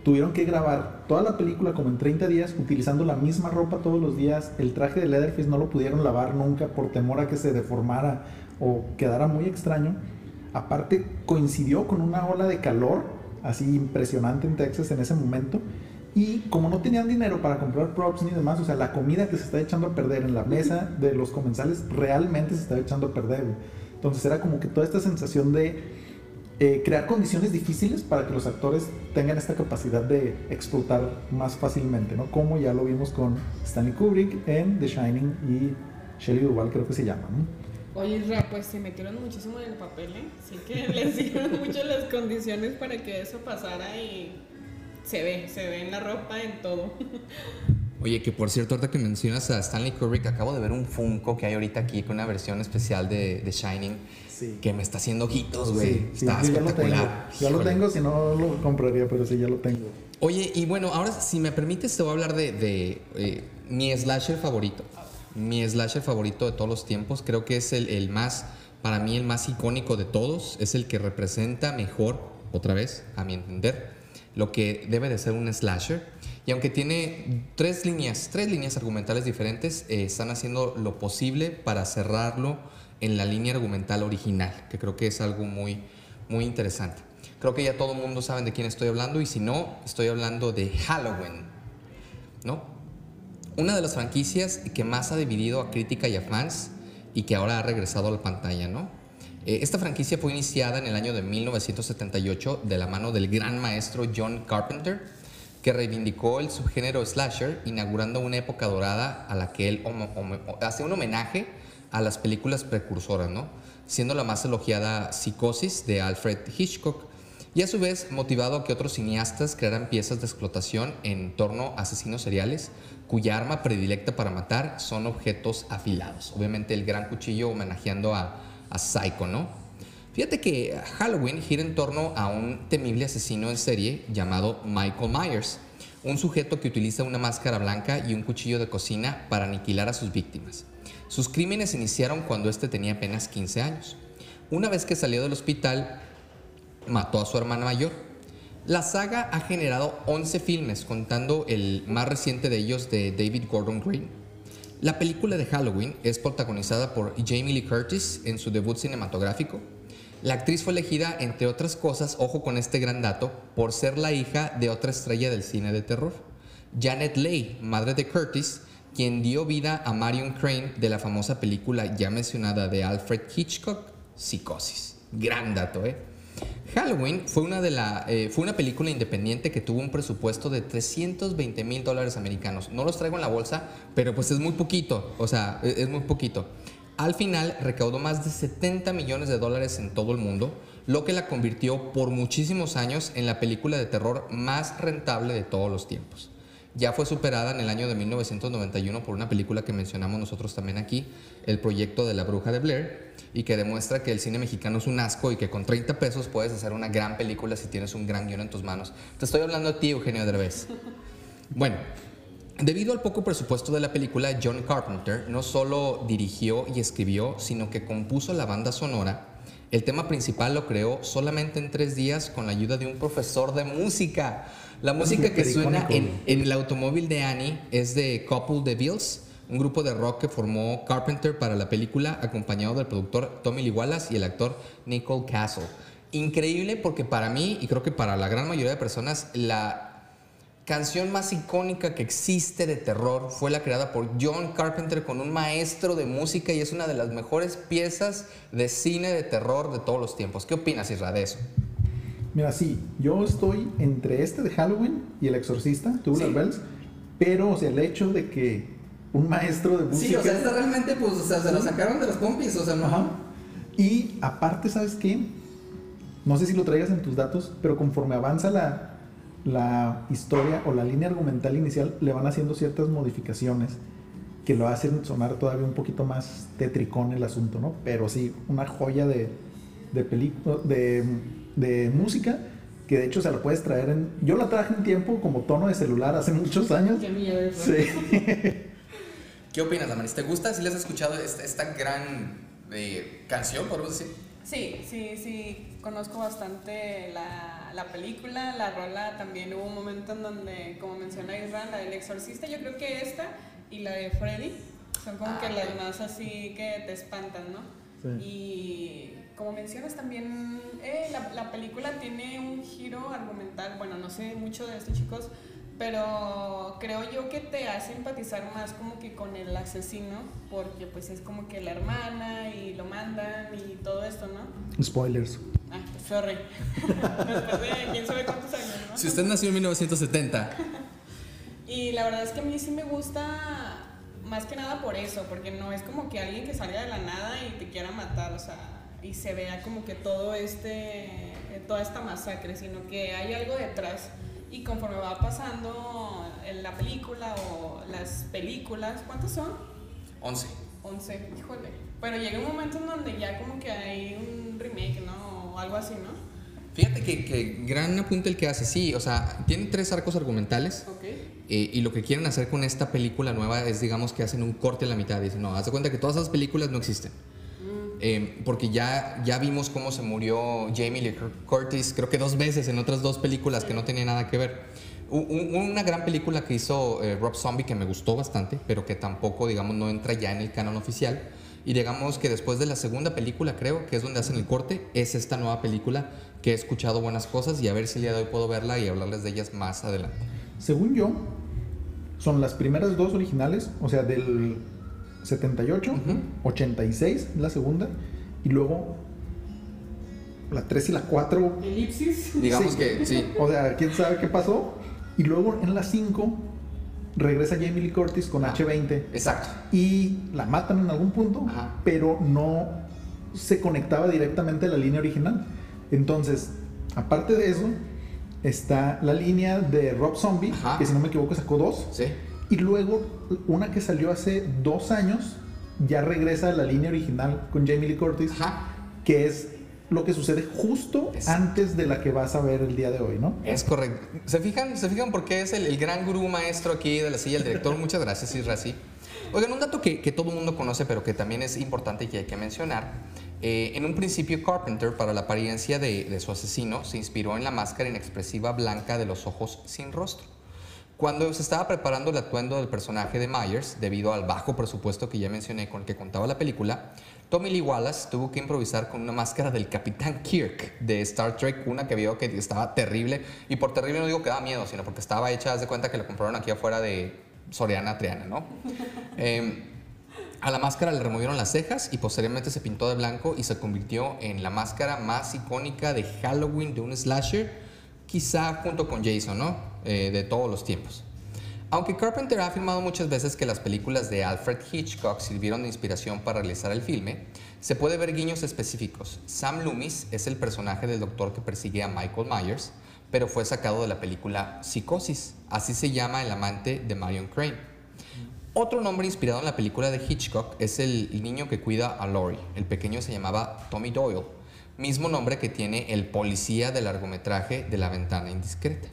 Speaker 1: tuvieron que grabar toda la película como en 30 días utilizando la misma ropa todos los días. El traje de Leatherface no lo pudieron lavar nunca por temor a que se deformara o quedara muy extraño. Aparte coincidió con una ola de calor así impresionante en Texas en ese momento. Y como no tenían dinero para comprar props ni demás, o sea, la comida que se está echando a perder en la mesa de los comensales realmente se está echando a perder. Entonces era como que toda esta sensación de eh, crear condiciones difíciles para que los actores tengan esta capacidad de explotar más fácilmente, ¿no? Como ya lo vimos con Stanley Kubrick en The Shining y Shelley Duvall creo que se llama, ¿no?
Speaker 3: Oye, Ra, pues se metieron muchísimo en el papel, ¿eh? Sí que (laughs) les dieron mucho las condiciones para que eso pasara y se ve, se ve en la ropa, en todo. (laughs)
Speaker 2: Oye, que por cierto, ahorita que mencionas a Stanley Kubrick, acabo de ver un Funko que hay ahorita aquí con una versión especial de, de Shining
Speaker 1: Sí.
Speaker 2: que me está haciendo ojitos, güey.
Speaker 1: Sí, sí,
Speaker 2: está
Speaker 1: yo ya lo tengo.
Speaker 2: espectacular.
Speaker 1: Ya lo tengo, si no lo compraría, pero sí ya lo tengo.
Speaker 2: Oye, y bueno, ahora si me permites te voy a hablar de, de, eh, mi slasher favorito. Mi slasher favorito de todos los tiempos. Creo que es el, el más, para mí el más icónico de todos. Es el que representa mejor, otra vez, a mi entender, lo que debe de ser un slasher. Y aunque tiene tres líneas, tres líneas argumentales diferentes, eh, están haciendo lo posible para cerrarlo en la línea argumental original, que creo que es algo muy, muy interesante. Creo que ya todo el mundo sabe de quién estoy hablando y si no, estoy hablando de Halloween, ¿no? Una de las franquicias que más ha dividido a crítica y a fans y que ahora ha regresado a la pantalla, ¿no? Eh, esta franquicia fue iniciada en el año de 1978 de la mano del gran maestro John Carpenter, que reivindicó el subgénero slasher, inaugurando una época dorada a la que él hace un homenaje a las películas precursoras, ¿no? Siendo la más elogiada Psicosis de Alfred Hitchcock, y a su vez motivado a que otros cineastas crearan piezas de explotación en torno a asesinos seriales cuya arma predilecta para matar son objetos afilados. Obviamente el gran cuchillo homenajeando a, a Psycho, ¿no? Fíjate que Halloween gira en torno a un temible asesino en serie llamado Michael Myers, un sujeto que utiliza una máscara blanca y un cuchillo de cocina para aniquilar a sus víctimas. Sus crímenes iniciaron cuando este tenía apenas 15 años. Una vez que salió del hospital, mató a su hermana mayor. La saga ha generado 11 filmes, contando el más reciente de ellos de David Gordon Green. La película de Halloween es protagonizada por Jamie Lee Curtis en su debut cinematográfico. La actriz fue elegida, entre otras cosas, ojo con este gran dato, por ser la hija de otra estrella del cine de terror, Janet Leigh, madre de Curtis, quien dio vida a Marion Crane de la famosa película ya mencionada de Alfred Hitchcock, Psicosis. Gran dato, ¿eh? Halloween fue una, de la, eh, fue una película independiente que tuvo un presupuesto de 320 mil dólares americanos. No los traigo en la bolsa, pero pues es muy poquito, o sea, e- es muy poquito. Al final recaudó más de 70 millones de dólares en todo el mundo, lo que la convirtió por muchísimos años en la película de terror más rentable de todos los tiempos. Ya fue superada en el año de 1991 por una película que mencionamos nosotros también aquí, El proyecto de la bruja de Blair, y que demuestra que el cine mexicano es un asco y que con 30 pesos puedes hacer una gran película si tienes un gran guion en tus manos. Te estoy hablando a ti, Eugenio Derbez. (laughs) Bueno, Debido al poco presupuesto de la película, John Carpenter no solo dirigió y escribió, sino que compuso la banda sonora. El tema principal lo creó solamente en tres días con la ayuda de un profesor de música. La música que suena en, en el automóvil de Annie es de Couple de Bills, un grupo de rock que formó Carpenter para la película, acompañado del productor Tommy Lee Wallace y el actor Nicole Castle. Increíble porque para mí, y creo que para la gran mayoría de personas, la canción más icónica que existe de terror fue la creada por John Carpenter con un maestro de música y es una de las mejores piezas de cine de terror de todos los tiempos. ¿Qué opinas, Isra, de eso?
Speaker 1: Mira, sí, yo estoy entre este de Halloween y El Exorcista, Tubular
Speaker 2: Sí.
Speaker 1: Bells, pero o sea, el hecho de que un maestro de música...
Speaker 2: realmente, pues, o sea, se lo sacaron de los pompis, o sea,
Speaker 1: Ajá. Y aparte, ¿sabes qué? No sé si lo traigas en tus datos, pero conforme avanza la, la historia o la línea argumental inicial, le van haciendo ciertas modificaciones que lo hacen sonar todavía un poquito más tétricón el asunto, ¿no? Pero sí, una joya de, de, pelicu- de, de música que de hecho se la puedes traer en... Yo la traje un tiempo como tono de celular hace muchos años.
Speaker 3: Qué miedo.
Speaker 1: Sí. (laughs)
Speaker 2: ¿Qué opinas, Damaris? ¿Te gusta? ¿Si les has escuchado esta, esta gran eh, canción, podemos decir?
Speaker 3: Sí, sí, sí, conozco bastante la, la película, la rola también hubo un momento en donde, como menciona Israel, la del exorcista, yo creo que esta y la de Freddy son como
Speaker 2: Ah,
Speaker 3: que las
Speaker 2: ok.
Speaker 3: más así que te espantan, ¿no?
Speaker 1: Sí.
Speaker 3: Y como mencionas también, eh, la, la película tiene un giro argumental, bueno, no sé mucho de esto chicos, pero creo yo que te hace empatizar más como que con el asesino, porque pues es como que la hermana y lo mandan y todo esto, ¿no?
Speaker 1: Spoilers.
Speaker 3: Ah, pues, sorry. (laughs) Después de quién sabe cuántos años, ¿no?
Speaker 2: Si usted nació en 1970, (laughs)
Speaker 3: Y la verdad es que a mí sí me gusta más que nada por eso, porque no es como que alguien que salga de la nada y te quiera matar, o sea, y se vea como que todo este, toda esta masacre, sino que hay algo detrás. Y conforme va pasando en la película o las películas, ¿cuántas son?
Speaker 2: 11.
Speaker 3: 11, híjole. Pero llega un momento en donde ya como que hay un remake, ¿no? O algo así, ¿no?
Speaker 2: Fíjate que, que gran apunte el que hace, sí, o sea, tiene tres arcos argumentales.
Speaker 3: Ok.
Speaker 2: eh, y lo que quieren hacer con esta película nueva es, digamos, que hacen un corte en la mitad. Dicen, no, haz de cuenta que todas esas películas no existen. Eh, porque ya, ya vimos cómo se murió Jamie Lee Curtis, creo que dos veces en otras dos películas que no tenían nada que ver. Una gran película que hizo eh, Rob Zombie que me gustó bastante, pero que tampoco, digamos, no entra ya en el canon oficial. Y digamos que después de la segunda película, creo, que es donde hacen el corte, es esta nueva película que he escuchado buenas cosas y a ver si el día de hoy puedo verla y hablarles de ellas más adelante.
Speaker 1: Según yo, son las primeras dos originales, o sea, del 78,
Speaker 2: Ujú.
Speaker 1: 86, la segunda, y luego la 3 y la 4,
Speaker 3: Elipsis. (laughs)
Speaker 2: Digamos
Speaker 1: Sí.
Speaker 2: que sí.
Speaker 1: o sea, quién sabe qué pasó, y luego en la 5 regresa Jamie Lee Curtis con
Speaker 2: Ah.
Speaker 1: H20
Speaker 2: Exacto.
Speaker 1: y la matan en algún punto,
Speaker 2: Ajá.
Speaker 1: pero no se conectaba directamente a la línea original. Entonces, aparte de eso, está la línea de Rob Zombie,
Speaker 2: Ajá.
Speaker 1: que si no me equivoco sacó dos,
Speaker 2: Sí.
Speaker 1: Y luego una que salió hace dos años, ya regresa a la línea original con Jamie Lee Curtis,
Speaker 2: Ajá.
Speaker 1: que es lo que sucede justo
Speaker 2: Exacto.
Speaker 1: antes de la que vas a ver el día de hoy, ¿no?
Speaker 2: Es correcto. ¿Se fijan? ¿Se fijan por qué es el, el gran gurú maestro aquí de la silla, el director? (laughs) Muchas gracias, Isra, sí. Oigan, un dato que, que todo el mundo conoce, pero que también es importante y que hay que mencionar. Eh, en un principio, Carpenter, para la apariencia de, de su asesino, se inspiró en la máscara inexpresiva blanca de los ojos sin rostro. Cuando se estaba preparando el atuendo del personaje de Myers, debido al bajo presupuesto que ya mencioné con el que contaba la película, Tommy Lee Wallace tuvo que improvisar con una máscara del Capitán Kirk de Star Trek, una que vio que estaba terrible, y por terrible no digo que da miedo, sino porque estaba hecha, haz de cuenta que la compraron aquí afuera de Soriana Triana, ¿no? (laughs) Em, a la máscara le removieron las cejas y posteriormente se pintó de blanco y se convirtió en la máscara más icónica de Halloween de un slasher, quizá junto con Jason, ¿no? Eh, de todos los tiempos. Aunque Carpenter ha afirmado muchas veces que las películas de Alfred Hitchcock sirvieron de inspiración para realizar el filme, se puede ver guiños específicos. Sam Loomis es el personaje del doctor que persigue a Michael Myers, pero fue sacado de la película Psicosis, así se llama el amante de Marion Crane. Otro nombre inspirado en la película de Hitchcock es el niño que cuida a Laurie. El pequeño se llamaba Tommy Doyle, mismo nombre que tiene el policía del largometraje de La ventana indiscreta.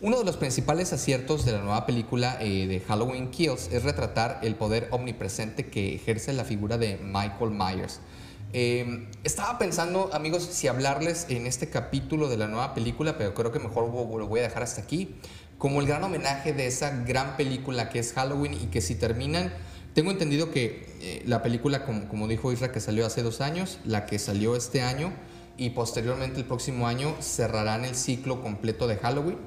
Speaker 2: ¿No? Uno de los principales aciertos de la nueva película eh, de Halloween Kills es retratar el poder omnipresente que ejerce la figura de Michael Myers. Eh, estaba pensando, amigos, si hablarles en este capítulo de la nueva película, pero creo que mejor lo voy a dejar hasta aquí, como el gran homenaje de esa gran película que es Halloween y que si terminan, tengo entendido que eh, la película, como, como dijo Isra, que salió hace dos años, la que salió este año y posteriormente el próximo año cerrarán el ciclo completo de Halloween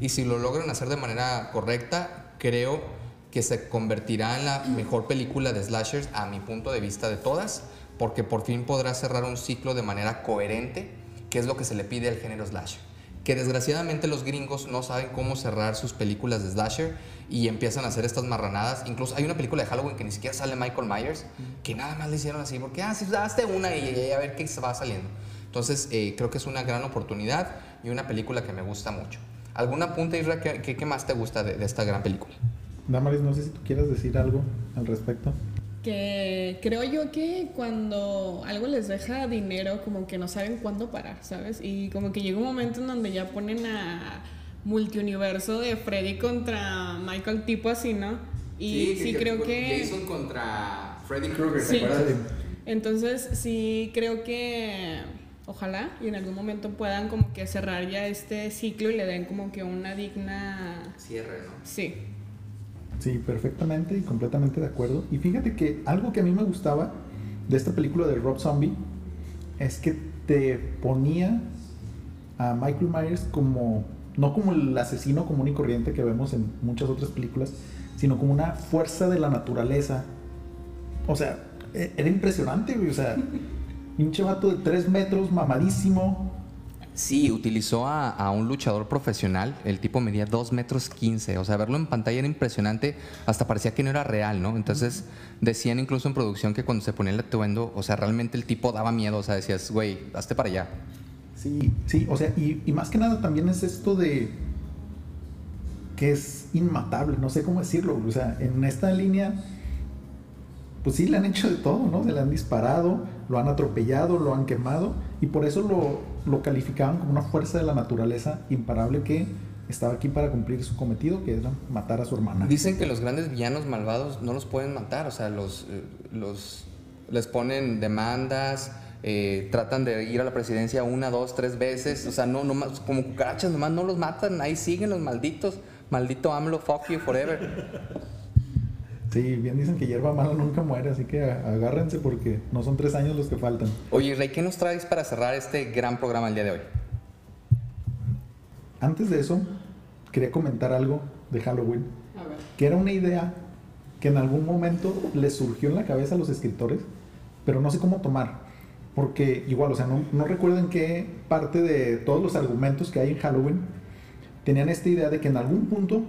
Speaker 2: y si lo logran hacer de manera correcta, creo que se convertirá en la mejor película de slashers a mi punto de vista de todas porque por fin podrá cerrar un ciclo de manera coherente, que es lo que se le pide al género slasher. Que desgraciadamente los gringos no saben cómo cerrar sus películas de slasher y empiezan a hacer estas marranadas. Incluso hay una película de Halloween que ni siquiera sale Michael Myers, que nada más le hicieron así, porque, ah, sí, daste una y, a ver qué se va saliendo. Entonces, eh, creo que es una gran oportunidad y una película que me gusta mucho. ¿Algún apunte, Isra, qué, qué, más te gusta de, de esta gran película?
Speaker 1: Damaris, no sé si tú quieres decir algo al respecto
Speaker 3: que creo yo que cuando algo les deja dinero, como que no saben cuándo parar, ¿sabes? Y como que llega un momento en donde ya ponen a multiuniverso de Freddy contra Michael, tipo así, ¿no? Y sí, creo que...
Speaker 2: Jason contra Freddy Krueger,
Speaker 3: sí. Entonces, sí creo que ojalá y en algún momento puedan como que cerrar ya este ciclo y le den como que una digna...
Speaker 2: Cierre, ¿no?
Speaker 3: Sí.
Speaker 1: Sí, perfectamente y completamente de acuerdo. Y fíjate que algo que a mí me gustaba de esta película de Rob Zombie es que te ponía a Michael Myers como, no como el asesino común y corriente que vemos en muchas otras películas, sino como una fuerza de la naturaleza. O sea, e-, era impresionante, O sea, (laughs) un vato de tres metros, mamadísimo,
Speaker 2: Sí, utilizó a, un luchador profesional. El tipo medía 2 metros 15. O sea, verlo en pantalla era impresionante. Hasta parecía que no era real, ¿no? Entonces, decían incluso en producción que cuando se ponía el atuendo, o sea, realmente el tipo daba miedo. O sea, decías, güey, hazte para allá.
Speaker 1: Sí, sí, o sea, y, y más que nada también es esto de que es inmatable, no sé cómo decirlo. O sea, en esta línea, pues sí, le han hecho de todo, ¿no? Se le han disparado, lo han atropellado, lo han quemado, y por eso lo lo calificaban como una fuerza de la naturaleza imparable que estaba aquí para cumplir su cometido, que era matar a su hermana.
Speaker 2: Dicen que los grandes villanos malvados no los pueden matar, o sea, los, eh, los les ponen demandas, eh, tratan de ir a la presidencia una, dos, tres veces, o sea, no, no como cucarachas nomás no los matan, ahí siguen los malditos, maldito AMLO, fuck you forever.
Speaker 1: Sí, bien dicen que hierba mala nunca muere, así que agárrense porque no son tres años los que faltan.
Speaker 2: Oye, Rey, ¿qué nos traes para cerrar este gran programa el día de hoy?
Speaker 1: Antes de eso, quería comentar algo de Halloween, que era una idea que en algún momento les surgió en la cabeza a los escritores, pero no sé cómo tomar. Porque igual, o sea, no, no recuerdo en qué parte de todos los argumentos que hay en Halloween tenían esta idea de que en algún punto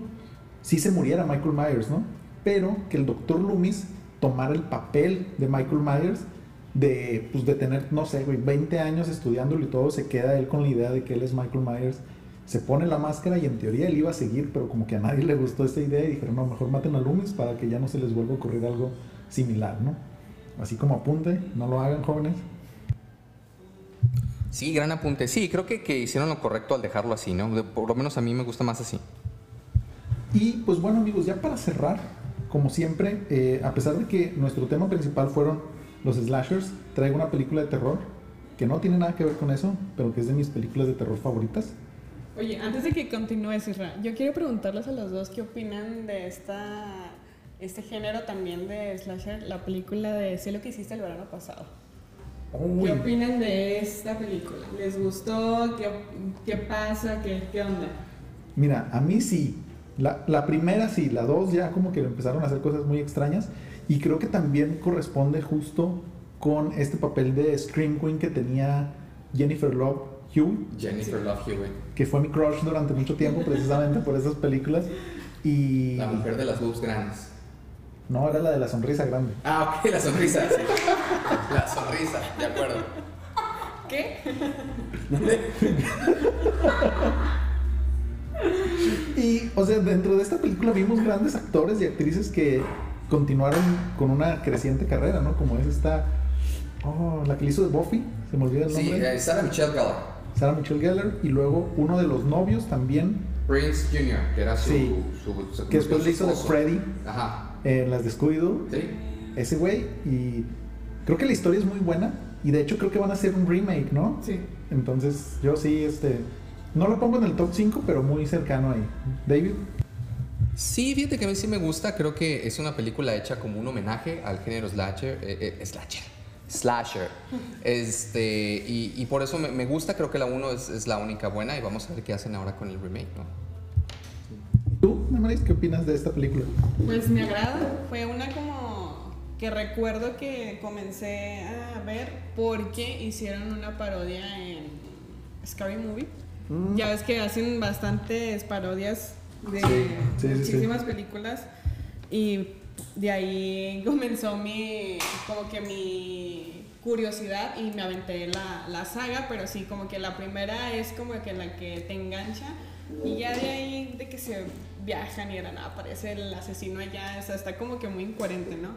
Speaker 1: sí se muriera Michael Myers, ¿no? Pero que el doctor Loomis tomara el papel de Michael Myers, de, pues, de tener, no sé, 20 años estudiándolo y todo, se queda él con la idea de que él es Michael Myers, se pone la máscara y en teoría él iba a seguir, pero como que a nadie le gustó esa idea y dijeron, no, mejor maten a Loomis para que ya no se les vuelva a ocurrir algo similar, ¿no? Así como apunte, no lo hagan jóvenes.
Speaker 2: Sí, gran apunte. Sí, creo que, que hicieron lo correcto al dejarlo así, ¿no? Por lo menos a mí me gusta más así.
Speaker 1: Y pues bueno amigos, ya para cerrar, como siempre, eh, a pesar de que nuestro tema principal fueron los slashers, traigo una película de terror que no tiene nada que ver con eso, pero que es de mis películas de terror favoritas.
Speaker 3: Oye, antes de que continúes, Isra, yo quiero preguntarles a los dos qué opinan de esta, este género también de slasher, la película de Sé lo que hiciste el verano pasado. ¿Qué opinan de esta película? ¿Les gustó? ¿Qué, qué pasa? ¿Qué, ¿Qué onda?
Speaker 1: Mira, a mí sí, la, primera sí, la dos ya como que empezaron a hacer cosas muy extrañas y creo que también corresponde justo con este papel de Scream Queen que tenía Jennifer Love Hewitt.
Speaker 2: Jennifer Love Hewitt.
Speaker 1: Que fue mi crush durante mucho tiempo precisamente por esas películas. Y...
Speaker 2: La mujer de las boobs grandes.
Speaker 1: No, era la de la sonrisa grande.
Speaker 2: Ah, ok, la sonrisa, sí. La sonrisa, de acuerdo.
Speaker 3: ¿Qué? (laughs)
Speaker 1: O sea, dentro de esta película vimos grandes actores y actrices que continuaron con una creciente carrera, ¿no? Como es esta. Oh, la que le hizo de Buffy, se me olvida el nombre.
Speaker 2: Sí, Sarah Michelle Gellar.
Speaker 1: Sarah Michelle Gellar. Y luego uno de los novios también
Speaker 2: Prince Jr., que era su.
Speaker 1: Sí.
Speaker 2: su- su-
Speaker 1: Que después
Speaker 2: su
Speaker 1: le hizo de. Freddy
Speaker 2: Ajá.
Speaker 1: en las de Scooby-Doo.
Speaker 2: Sí.
Speaker 1: Ese güey. Y creo que la historia es muy buena. Y de hecho creo que van a hacer un remake, ¿no?
Speaker 3: Sí.
Speaker 1: Entonces yo sí, este... No lo pongo en el top 5, pero muy cercano ahí. David.
Speaker 2: Sí, fíjate que a mí sí me gusta. Creo que es una película hecha como un homenaje al género slasher. eh, eh, slasher. Slasher. Este, y, y por eso me, me gusta. Creo que la 1 es, es la única buena. Y vamos a ver qué hacen ahora con el remake, ¿no?
Speaker 1: ¿Tú, Damaris, qué opinas de esta película?
Speaker 3: Pues me agrada. Fue una como que recuerdo que comencé a ver porque hicieron una parodia en Scary Movie.
Speaker 1: Mm.
Speaker 3: Ya ves que hacen bastantes parodias de
Speaker 1: Sí, sí, sí, sí.
Speaker 3: muchísimas películas y de ahí (laughs) comenzó mi como que mi curiosidad y me aventé la, la saga, pero sí como que la primera es como que la que te engancha y ya de ahí de que se viajan y era nada, aparece el asesino allá, o sea, está como que muy incoherente, ¿no?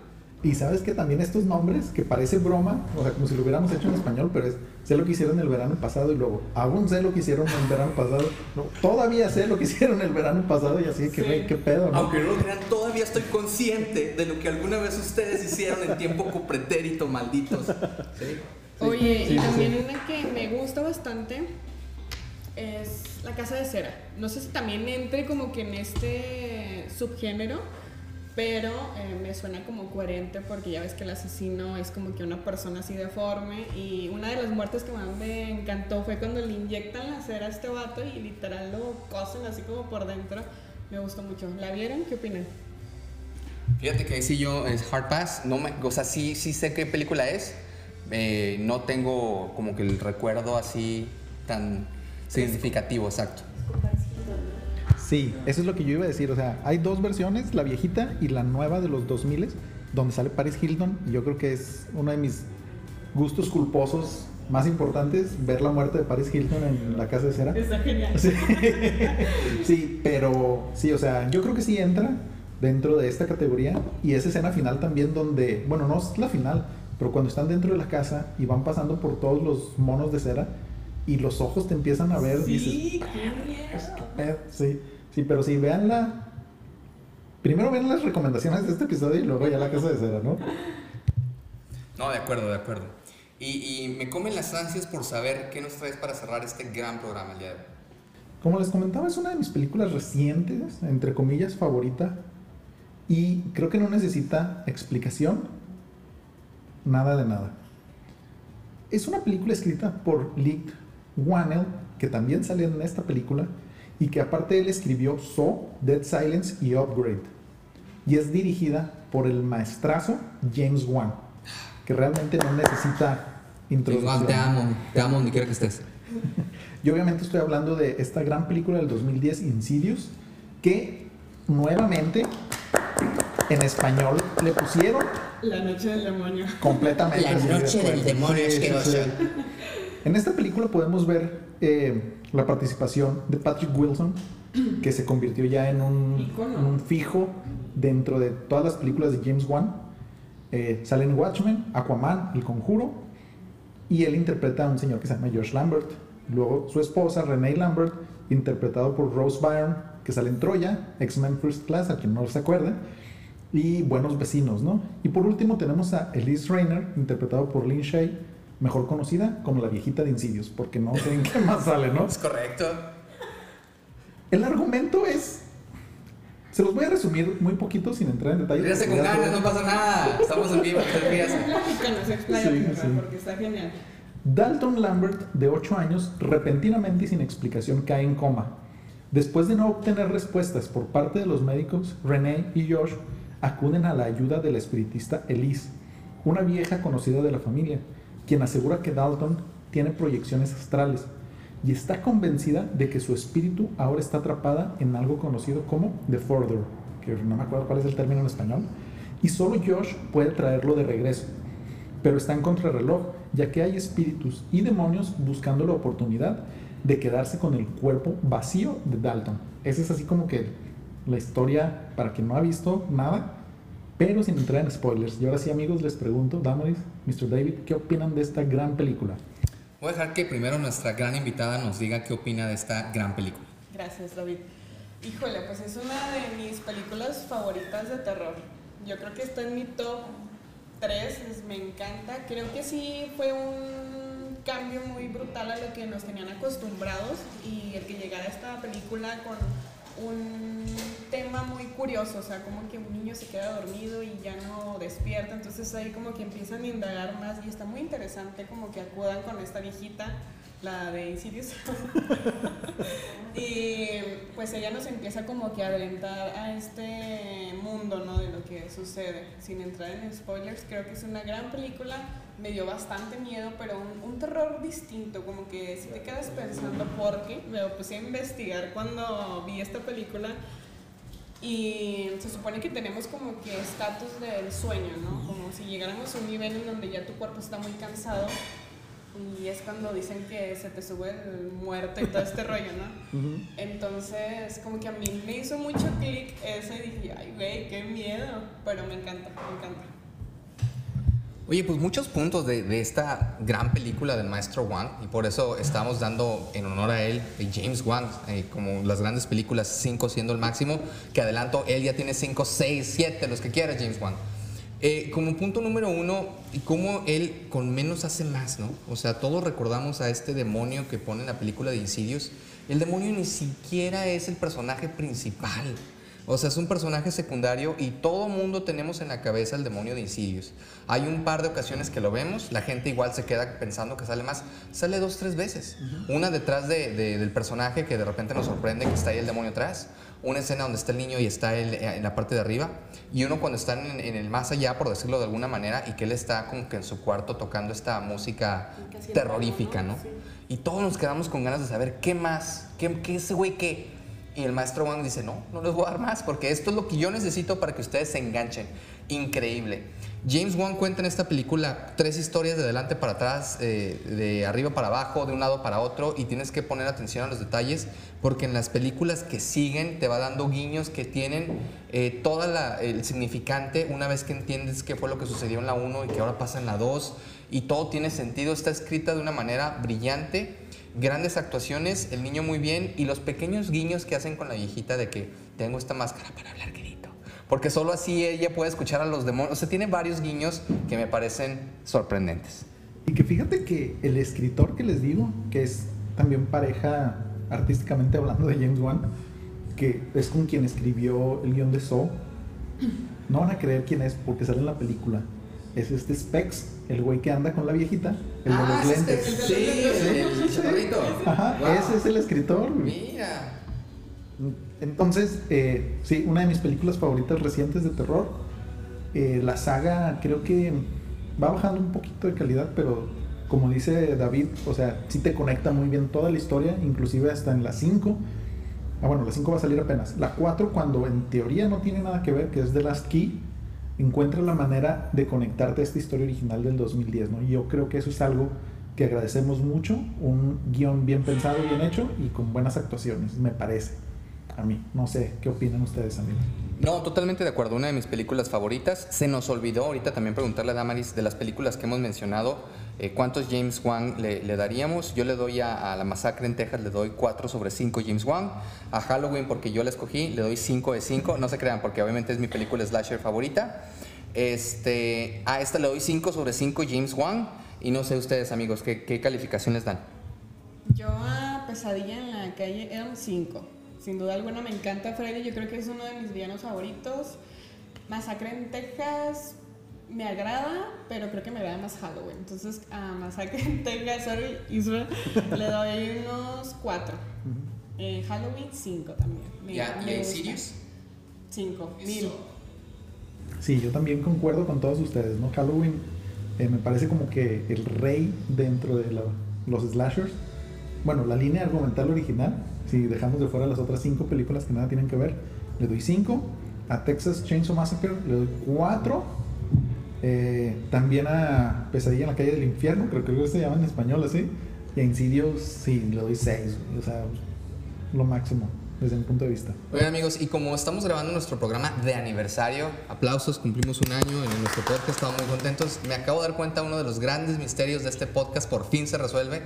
Speaker 1: Y sabes que también estos nombres, que parece broma, o sea, como si lo hubiéramos hecho en español, pero es, sé lo que hicieron el verano pasado y luego, aún sé lo que hicieron el verano pasado, no, todavía sé lo que hicieron el verano pasado y así que,
Speaker 3: Sí.
Speaker 1: qué pedo, ¿no?
Speaker 2: Aunque no lo crean, todavía estoy consciente de lo que alguna vez ustedes hicieron en tiempo copretérito, malditos. ¿Sí?
Speaker 3: Oye,
Speaker 1: sí,
Speaker 3: y
Speaker 1: sí,
Speaker 3: también
Speaker 1: sí.
Speaker 3: una que me gusta bastante es La Casa de Cera. No sé si también entre como que en este subgénero, pero eh, me suena como coherente porque ya ves que el asesino es como que una persona así deforme y una de las muertes que más me encantó fue cuando le inyectan la cera a este vato y literal lo cosen así como por dentro. Me gustó mucho. ¿La vieron? ¿Qué opinan?
Speaker 2: Fíjate que sí yo es Hard Pass, no me, o sea, sí, sí sé qué película es, eh, no tengo como que el recuerdo así tan significativo, exacto.
Speaker 1: Sí, eso es lo que yo iba a decir, o sea, hay dos versiones, la viejita y la nueva de los 2000 donde sale Paris Hilton, y yo creo que es uno de mis gustos culposos más importantes, ver la muerte de Paris Hilton en la casa de cera.
Speaker 3: Está genial.
Speaker 1: Sí. (laughs) Sí, pero sí, o sea, yo creo que sí entra dentro de esta categoría y esa escena final también donde, bueno, no es la final, pero cuando están dentro de la casa y van pasando por todos los monos de cera y los ojos te empiezan a ver, dices,
Speaker 3: Sí, qué miedo.
Speaker 1: "¿Qué pedo?". sí, sí, pero sí, veanla. Primero vean las recomendaciones de este episodio y luego ya la casa de cera, ¿no?
Speaker 2: No, de acuerdo, de acuerdo. Y, y me comen las ansias por saber qué nos traes para cerrar este gran programa el día de hoy.
Speaker 1: Como les comentaba, es una de mis películas recientes, entre comillas, favorita. Y creo que no necesita explicación. Nada de nada. Es una película escrita por Lee Whannell, que también sale en esta película, y que aparte él escribió Saw, Dead Silence y Upgrade. Y es dirigida por el maestrazo James Wan, que realmente no necesita introducción.
Speaker 2: te amo, te amo donde quiera que estés. (laughs)
Speaker 1: Y obviamente estoy hablando de esta gran película del 2010, Insidious, que nuevamente en español le pusieron
Speaker 3: La noche del demonio.
Speaker 1: completamente.
Speaker 2: La noche del demonio asqueroso.
Speaker 1: En esta película podemos ver eh, la participación de Patrick Wilson, que se convirtió ya en un,
Speaker 3: Ícono.
Speaker 1: en un fijo dentro de todas las películas de James Wan. Eh, sale en Watchmen, Aquaman, El Conjuro, y él interpreta a un señor que se llama Josh Lambert. Luego su esposa, Renee Lambert, interpretado por Rose Byrne, que sale en Troya, X-Men First Class, a quien no se acuerde, y Buenos Vecinos, ¿no? Y por último tenemos a Elise Rayner, interpretado por Lynn Shay, mejor conocida como la viejita de Insidious, porque no sé en qué más sale, ¿no?
Speaker 2: Es correcto.
Speaker 1: El argumento es... Se los voy a resumir muy poquito sin entrar en detalle.
Speaker 2: Ríase con ganas, no pasa nada. Estamos en vivo, (laughs) ríase.
Speaker 3: Porque está genial.
Speaker 1: Dalton Lambert, de 8 años, repentinamente y sin explicación cae en coma. Después de no obtener respuestas por parte de los médicos, Renee y Josh acuden a la ayuda del espiritista Elise, una vieja conocida de la familia, quien asegura que Dalton tiene proyecciones astrales y está convencida de que su espíritu ahora está atrapada en algo conocido como The Further, que no me acuerdo cuál es el término en español, y solo Josh puede traerlo de regreso pero está en contrarreloj, ya que hay espíritus y demonios buscando la oportunidad de quedarse con el cuerpo vacío de Dalton. Esa es así como que la historia para quien no ha visto nada, pero sin entrar en spoilers. Y ahora sí, amigos, les pregunto, Damaris, Mr. David, ¿qué opinan de esta gran película?
Speaker 2: Voy a dejar que primero nuestra gran invitada nos diga qué opina de esta gran película.
Speaker 3: Gracias, David. Híjole, pues es una de mis películas favoritas de terror. Yo creo que está en mi top 3, me encanta. Creo que sí fue un cambio muy brutal a lo que nos tenían acostumbrados y el que llegara esta película con un tema muy curioso, o sea, como que un niño se queda dormido y ya no despierta, entonces ahí como que empiezan a indagar más y está muy interesante como que acudan con esta viejita la de Insidious. (laughs) y pues ella nos empieza como que a adelantar a este mundo, ¿no? De lo que sucede. Sin entrar en spoilers, creo que es una gran película. Me dio bastante miedo, pero un, terror distinto, como que si te quedas pensando por qué, me puse a investigar cuando vi esta película y se supone que tenemos como que estatus del sueño, ¿no? Como si llegáramos a un nivel en donde ya tu cuerpo está muy cansado y es cuando dicen que se te sube el muerto y todo este rollo, ¿no? (laughs) Entonces, como que a mí me hizo mucho clic ese y dije, ay, güey, qué miedo. Pero me encanta, me encanta.
Speaker 2: Oye, pues muchos puntos de, de, esta gran película del maestro Wang, y por eso estamos dando en honor a él, James Wang, eh, como las grandes películas, 5 siendo el máximo, que adelanto, él ya tiene 5, 6, 7, los que quiera, James Wang. Eh, como punto número uno, y cómo él con menos hace más, ¿no? O sea, todos recordamos a este demonio que pone en la película de Insidious. El demonio ni siquiera es el personaje principal. O sea, es un personaje secundario y todo mundo tenemos en la cabeza el demonio de Insidious. Hay un par de ocasiones que lo vemos, la gente igual se queda pensando que sale más. Sale dos, tres veces. Una detrás del personaje que de repente nos sorprende que está ahí el demonio atrás. Una escena donde está el niño y está él eh, en la parte de arriba. Y uno cuando están en, el más allá, por decirlo de alguna manera, y que él está como que en su cuarto tocando esta música terrorífica, ¿no? Y todos nos quedamos con ganas de saber qué más, qué, qué ese güey qué y el maestro Wang dice, no, no les voy a dar más porque esto es lo que yo necesito para que ustedes se enganchen. Increíble. James Wan cuenta en esta película tres historias de adelante para atrás, eh, de arriba para abajo, de un lado para otro, y tienes que poner atención a los detalles porque en las películas que siguen te va dando guiños que tienen eh, todo el significante una vez que entiendes qué fue lo que sucedió en la 1 y que ahora pasa en la 2, y todo tiene sentido, está escrita de una manera brillante grandes actuaciones, el niño muy bien y los pequeños guiños que hacen con la viejita de que tengo esta máscara para hablar grito. Porque solo así ella puede escuchar a los demonios. O sea, tiene varios guiños que me parecen sorprendentes.
Speaker 1: Y que fíjate que el escritor que les digo, que es también pareja artísticamente hablando de James Wan, que es con quien escribió el guion de Saw, no van a creer quién es porque sale en la película. Es este Specs, el güey que anda con la viejita, el de los
Speaker 2: ah,
Speaker 1: lentes.
Speaker 2: sí, el chaparrito.
Speaker 1: Ajá, ese es el escritor.
Speaker 2: Mira.
Speaker 1: Entonces, eh, sí, una de mis películas favoritas recientes de terror. Eh, la saga creo que va bajando un poquito de calidad, pero como dice David, o sea, sí te conecta muy bien toda la historia, inclusive hasta en la 5. Ah, bueno, la 5 va a salir apenas. La 4, cuando en teoría no tiene nada que ver, que es The Last Key, encuentra la manera de conectarte a esta historia original del 2010, ¿no? Y yo creo que eso es algo que agradecemos mucho, un guion bien pensado, bien hecho y con buenas actuaciones, me parece. A mí, no sé, ¿qué opinan ustedes, amigos?
Speaker 2: No, totalmente de acuerdo. Una de mis películas favoritas. Se nos olvidó ahorita también preguntarle a Damaris de las películas que hemos mencionado, eh, ¿cuántos James Wan le, daríamos? Yo le doy a, La Masacre en Texas, le doy 4 sobre 5 James Wan. A Halloween, porque yo la escogí, le doy 5 de 5. No se crean, porque obviamente es mi película slasher favorita. Este, a esta le doy 5 sobre 5 James Wan. Y no sé ustedes, amigos, ¿qué, qué calificación les dan?
Speaker 3: Yo a Pesadilla en la calle era un 5. Sin duda alguna me encanta Freddy, yo creo que es uno de mis villanos favoritos. Masacre en Texas me agrada, pero creo que me agrada más Halloween. Entonces a Masacre en Texas, sorry, Israel, le doy unos 4. Eh, Halloween 5 también.
Speaker 2: Me, ¿Ya, ¿Y Sirius?
Speaker 3: 5, mil.
Speaker 1: Sí, yo también concuerdo con todos ustedes, ¿no? Halloween eh, me parece como que el rey dentro de los slashers. Bueno, la línea argumental original si dejamos de fuera las otras cinco películas que nada tienen que ver, le doy 5. A Texas Chainsaw Massacre le doy 4. Eh, también a Pesadilla en la calle del infierno, creo que se llama en español así. Y a Insidious, sí, le doy 6. O sea, lo máximo. Desde mi punto de vista.
Speaker 2: Oigan amigos, y como estamos grabando nuestro programa de aniversario, aplausos, cumplimos un año en nuestro podcast, estamos muy contentos. Me acabo de dar cuenta uno de los grandes misterios de este podcast por fin se resuelve.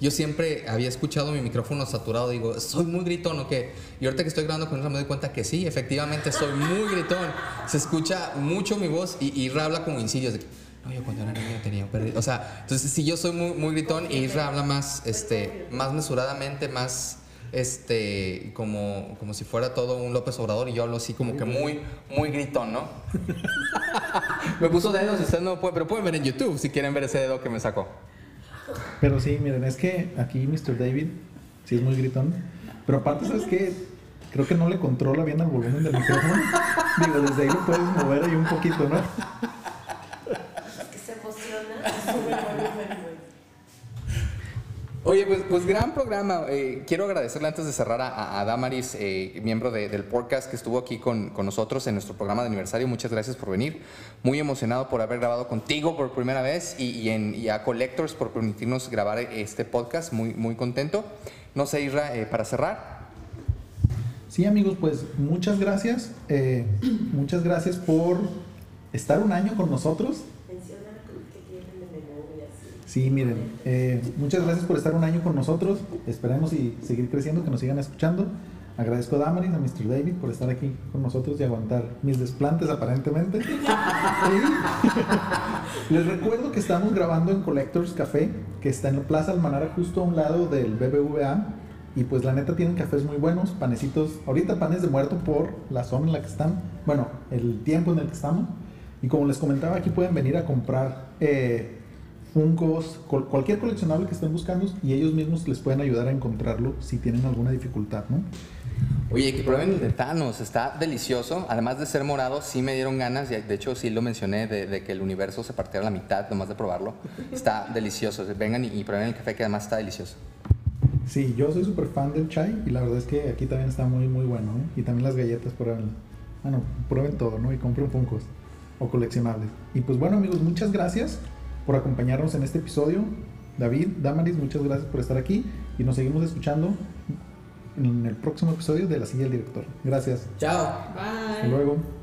Speaker 2: Yo siempre había escuchado mi micrófono saturado, digo, soy muy gritón o qué. Y ahorita que estoy grabando con Isra me doy cuenta que sí, efectivamente soy muy gritón. Se escucha mucho mi voz y, y habla como insidios. De, no, yo cuando era niño tenía perdido. O sea, entonces si yo soy muy, muy gritón y Isra habla más, este, más mesuradamente, más este, como, como si fuera todo un López Obrador y yo hablo así como que muy, muy gritón, ¿no? (laughs) me puso dedos, ustedes no pueden, pero pueden ver en YouTube si quieren ver ese dedo que me sacó.
Speaker 1: Pero sí, miren, es que aquí Mr. David sí es muy gritón. Pero aparte, ¿sabes qué? Creo que no le controla bien el volumen del micrófono. Digo, desde ahí lo puedes mover ahí un poquito, ¿no?
Speaker 4: que se emociona, sube el volumen, güey.
Speaker 2: Oye, pues, pues gran programa. Eh, quiero agradecerle antes de cerrar a, a Damaris, eh, miembro de- del podcast que estuvo aquí con, con nosotros en nuestro programa de aniversario. Muchas gracias por venir. Muy emocionado por haber grabado contigo por primera vez y, y en- y a Collectors por permitirnos grabar este podcast. Muy, muy contento. No sé, Isra, eh, para cerrar.
Speaker 1: Sí, amigos, pues muchas gracias. eh, muchas gracias por estar un año con nosotros.
Speaker 4: Menciona que tienen de menú y así.
Speaker 1: Sí, miren, eh, muchas gracias por estar un año con nosotros. Esperemos y seguir creciendo, que nos sigan escuchando. Agradezco a Damaris, a Mr. David por estar aquí con nosotros y aguantar mis desplantes aparentemente. (laughs) Les recuerdo que estamos grabando en Collectors Café, que está en la Plaza Almanara justo a un lado del BBVA. Y pues la neta tienen cafés muy buenos, panecitos, ahorita panes de muerto por la zona en la que están, bueno, el tiempo en el que estamos. Y como les comentaba, aquí pueden venir a comprar eh, Funkos, cualquier coleccionable que estén buscando y ellos mismos les pueden ayudar a encontrarlo si tienen alguna dificultad, ¿no?
Speaker 2: Oye, que prueben el de Thanos, está delicioso. Además de ser morado, sí me dieron ganas, y de hecho sí lo mencioné, de, de que el universo se partiera a la mitad, nomás de probarlo. Está delicioso. Vengan y, y prueben el café, que además está delicioso.
Speaker 1: Sí, yo soy súper fan del chai y la verdad es que aquí también está muy, muy bueno, ¿eh? Y también las galletas, prueben. Bueno, prueben todo, ¿no? Y compren Funkos o coleccionables. Y pues bueno, amigos, muchas gracias por acompañarnos en este episodio. David, Damaris, muchas gracias por estar aquí y nos seguimos escuchando en el próximo episodio de La Silla del Director. Gracias.
Speaker 2: Chao.
Speaker 1: Hasta
Speaker 3: Bye.
Speaker 1: luego.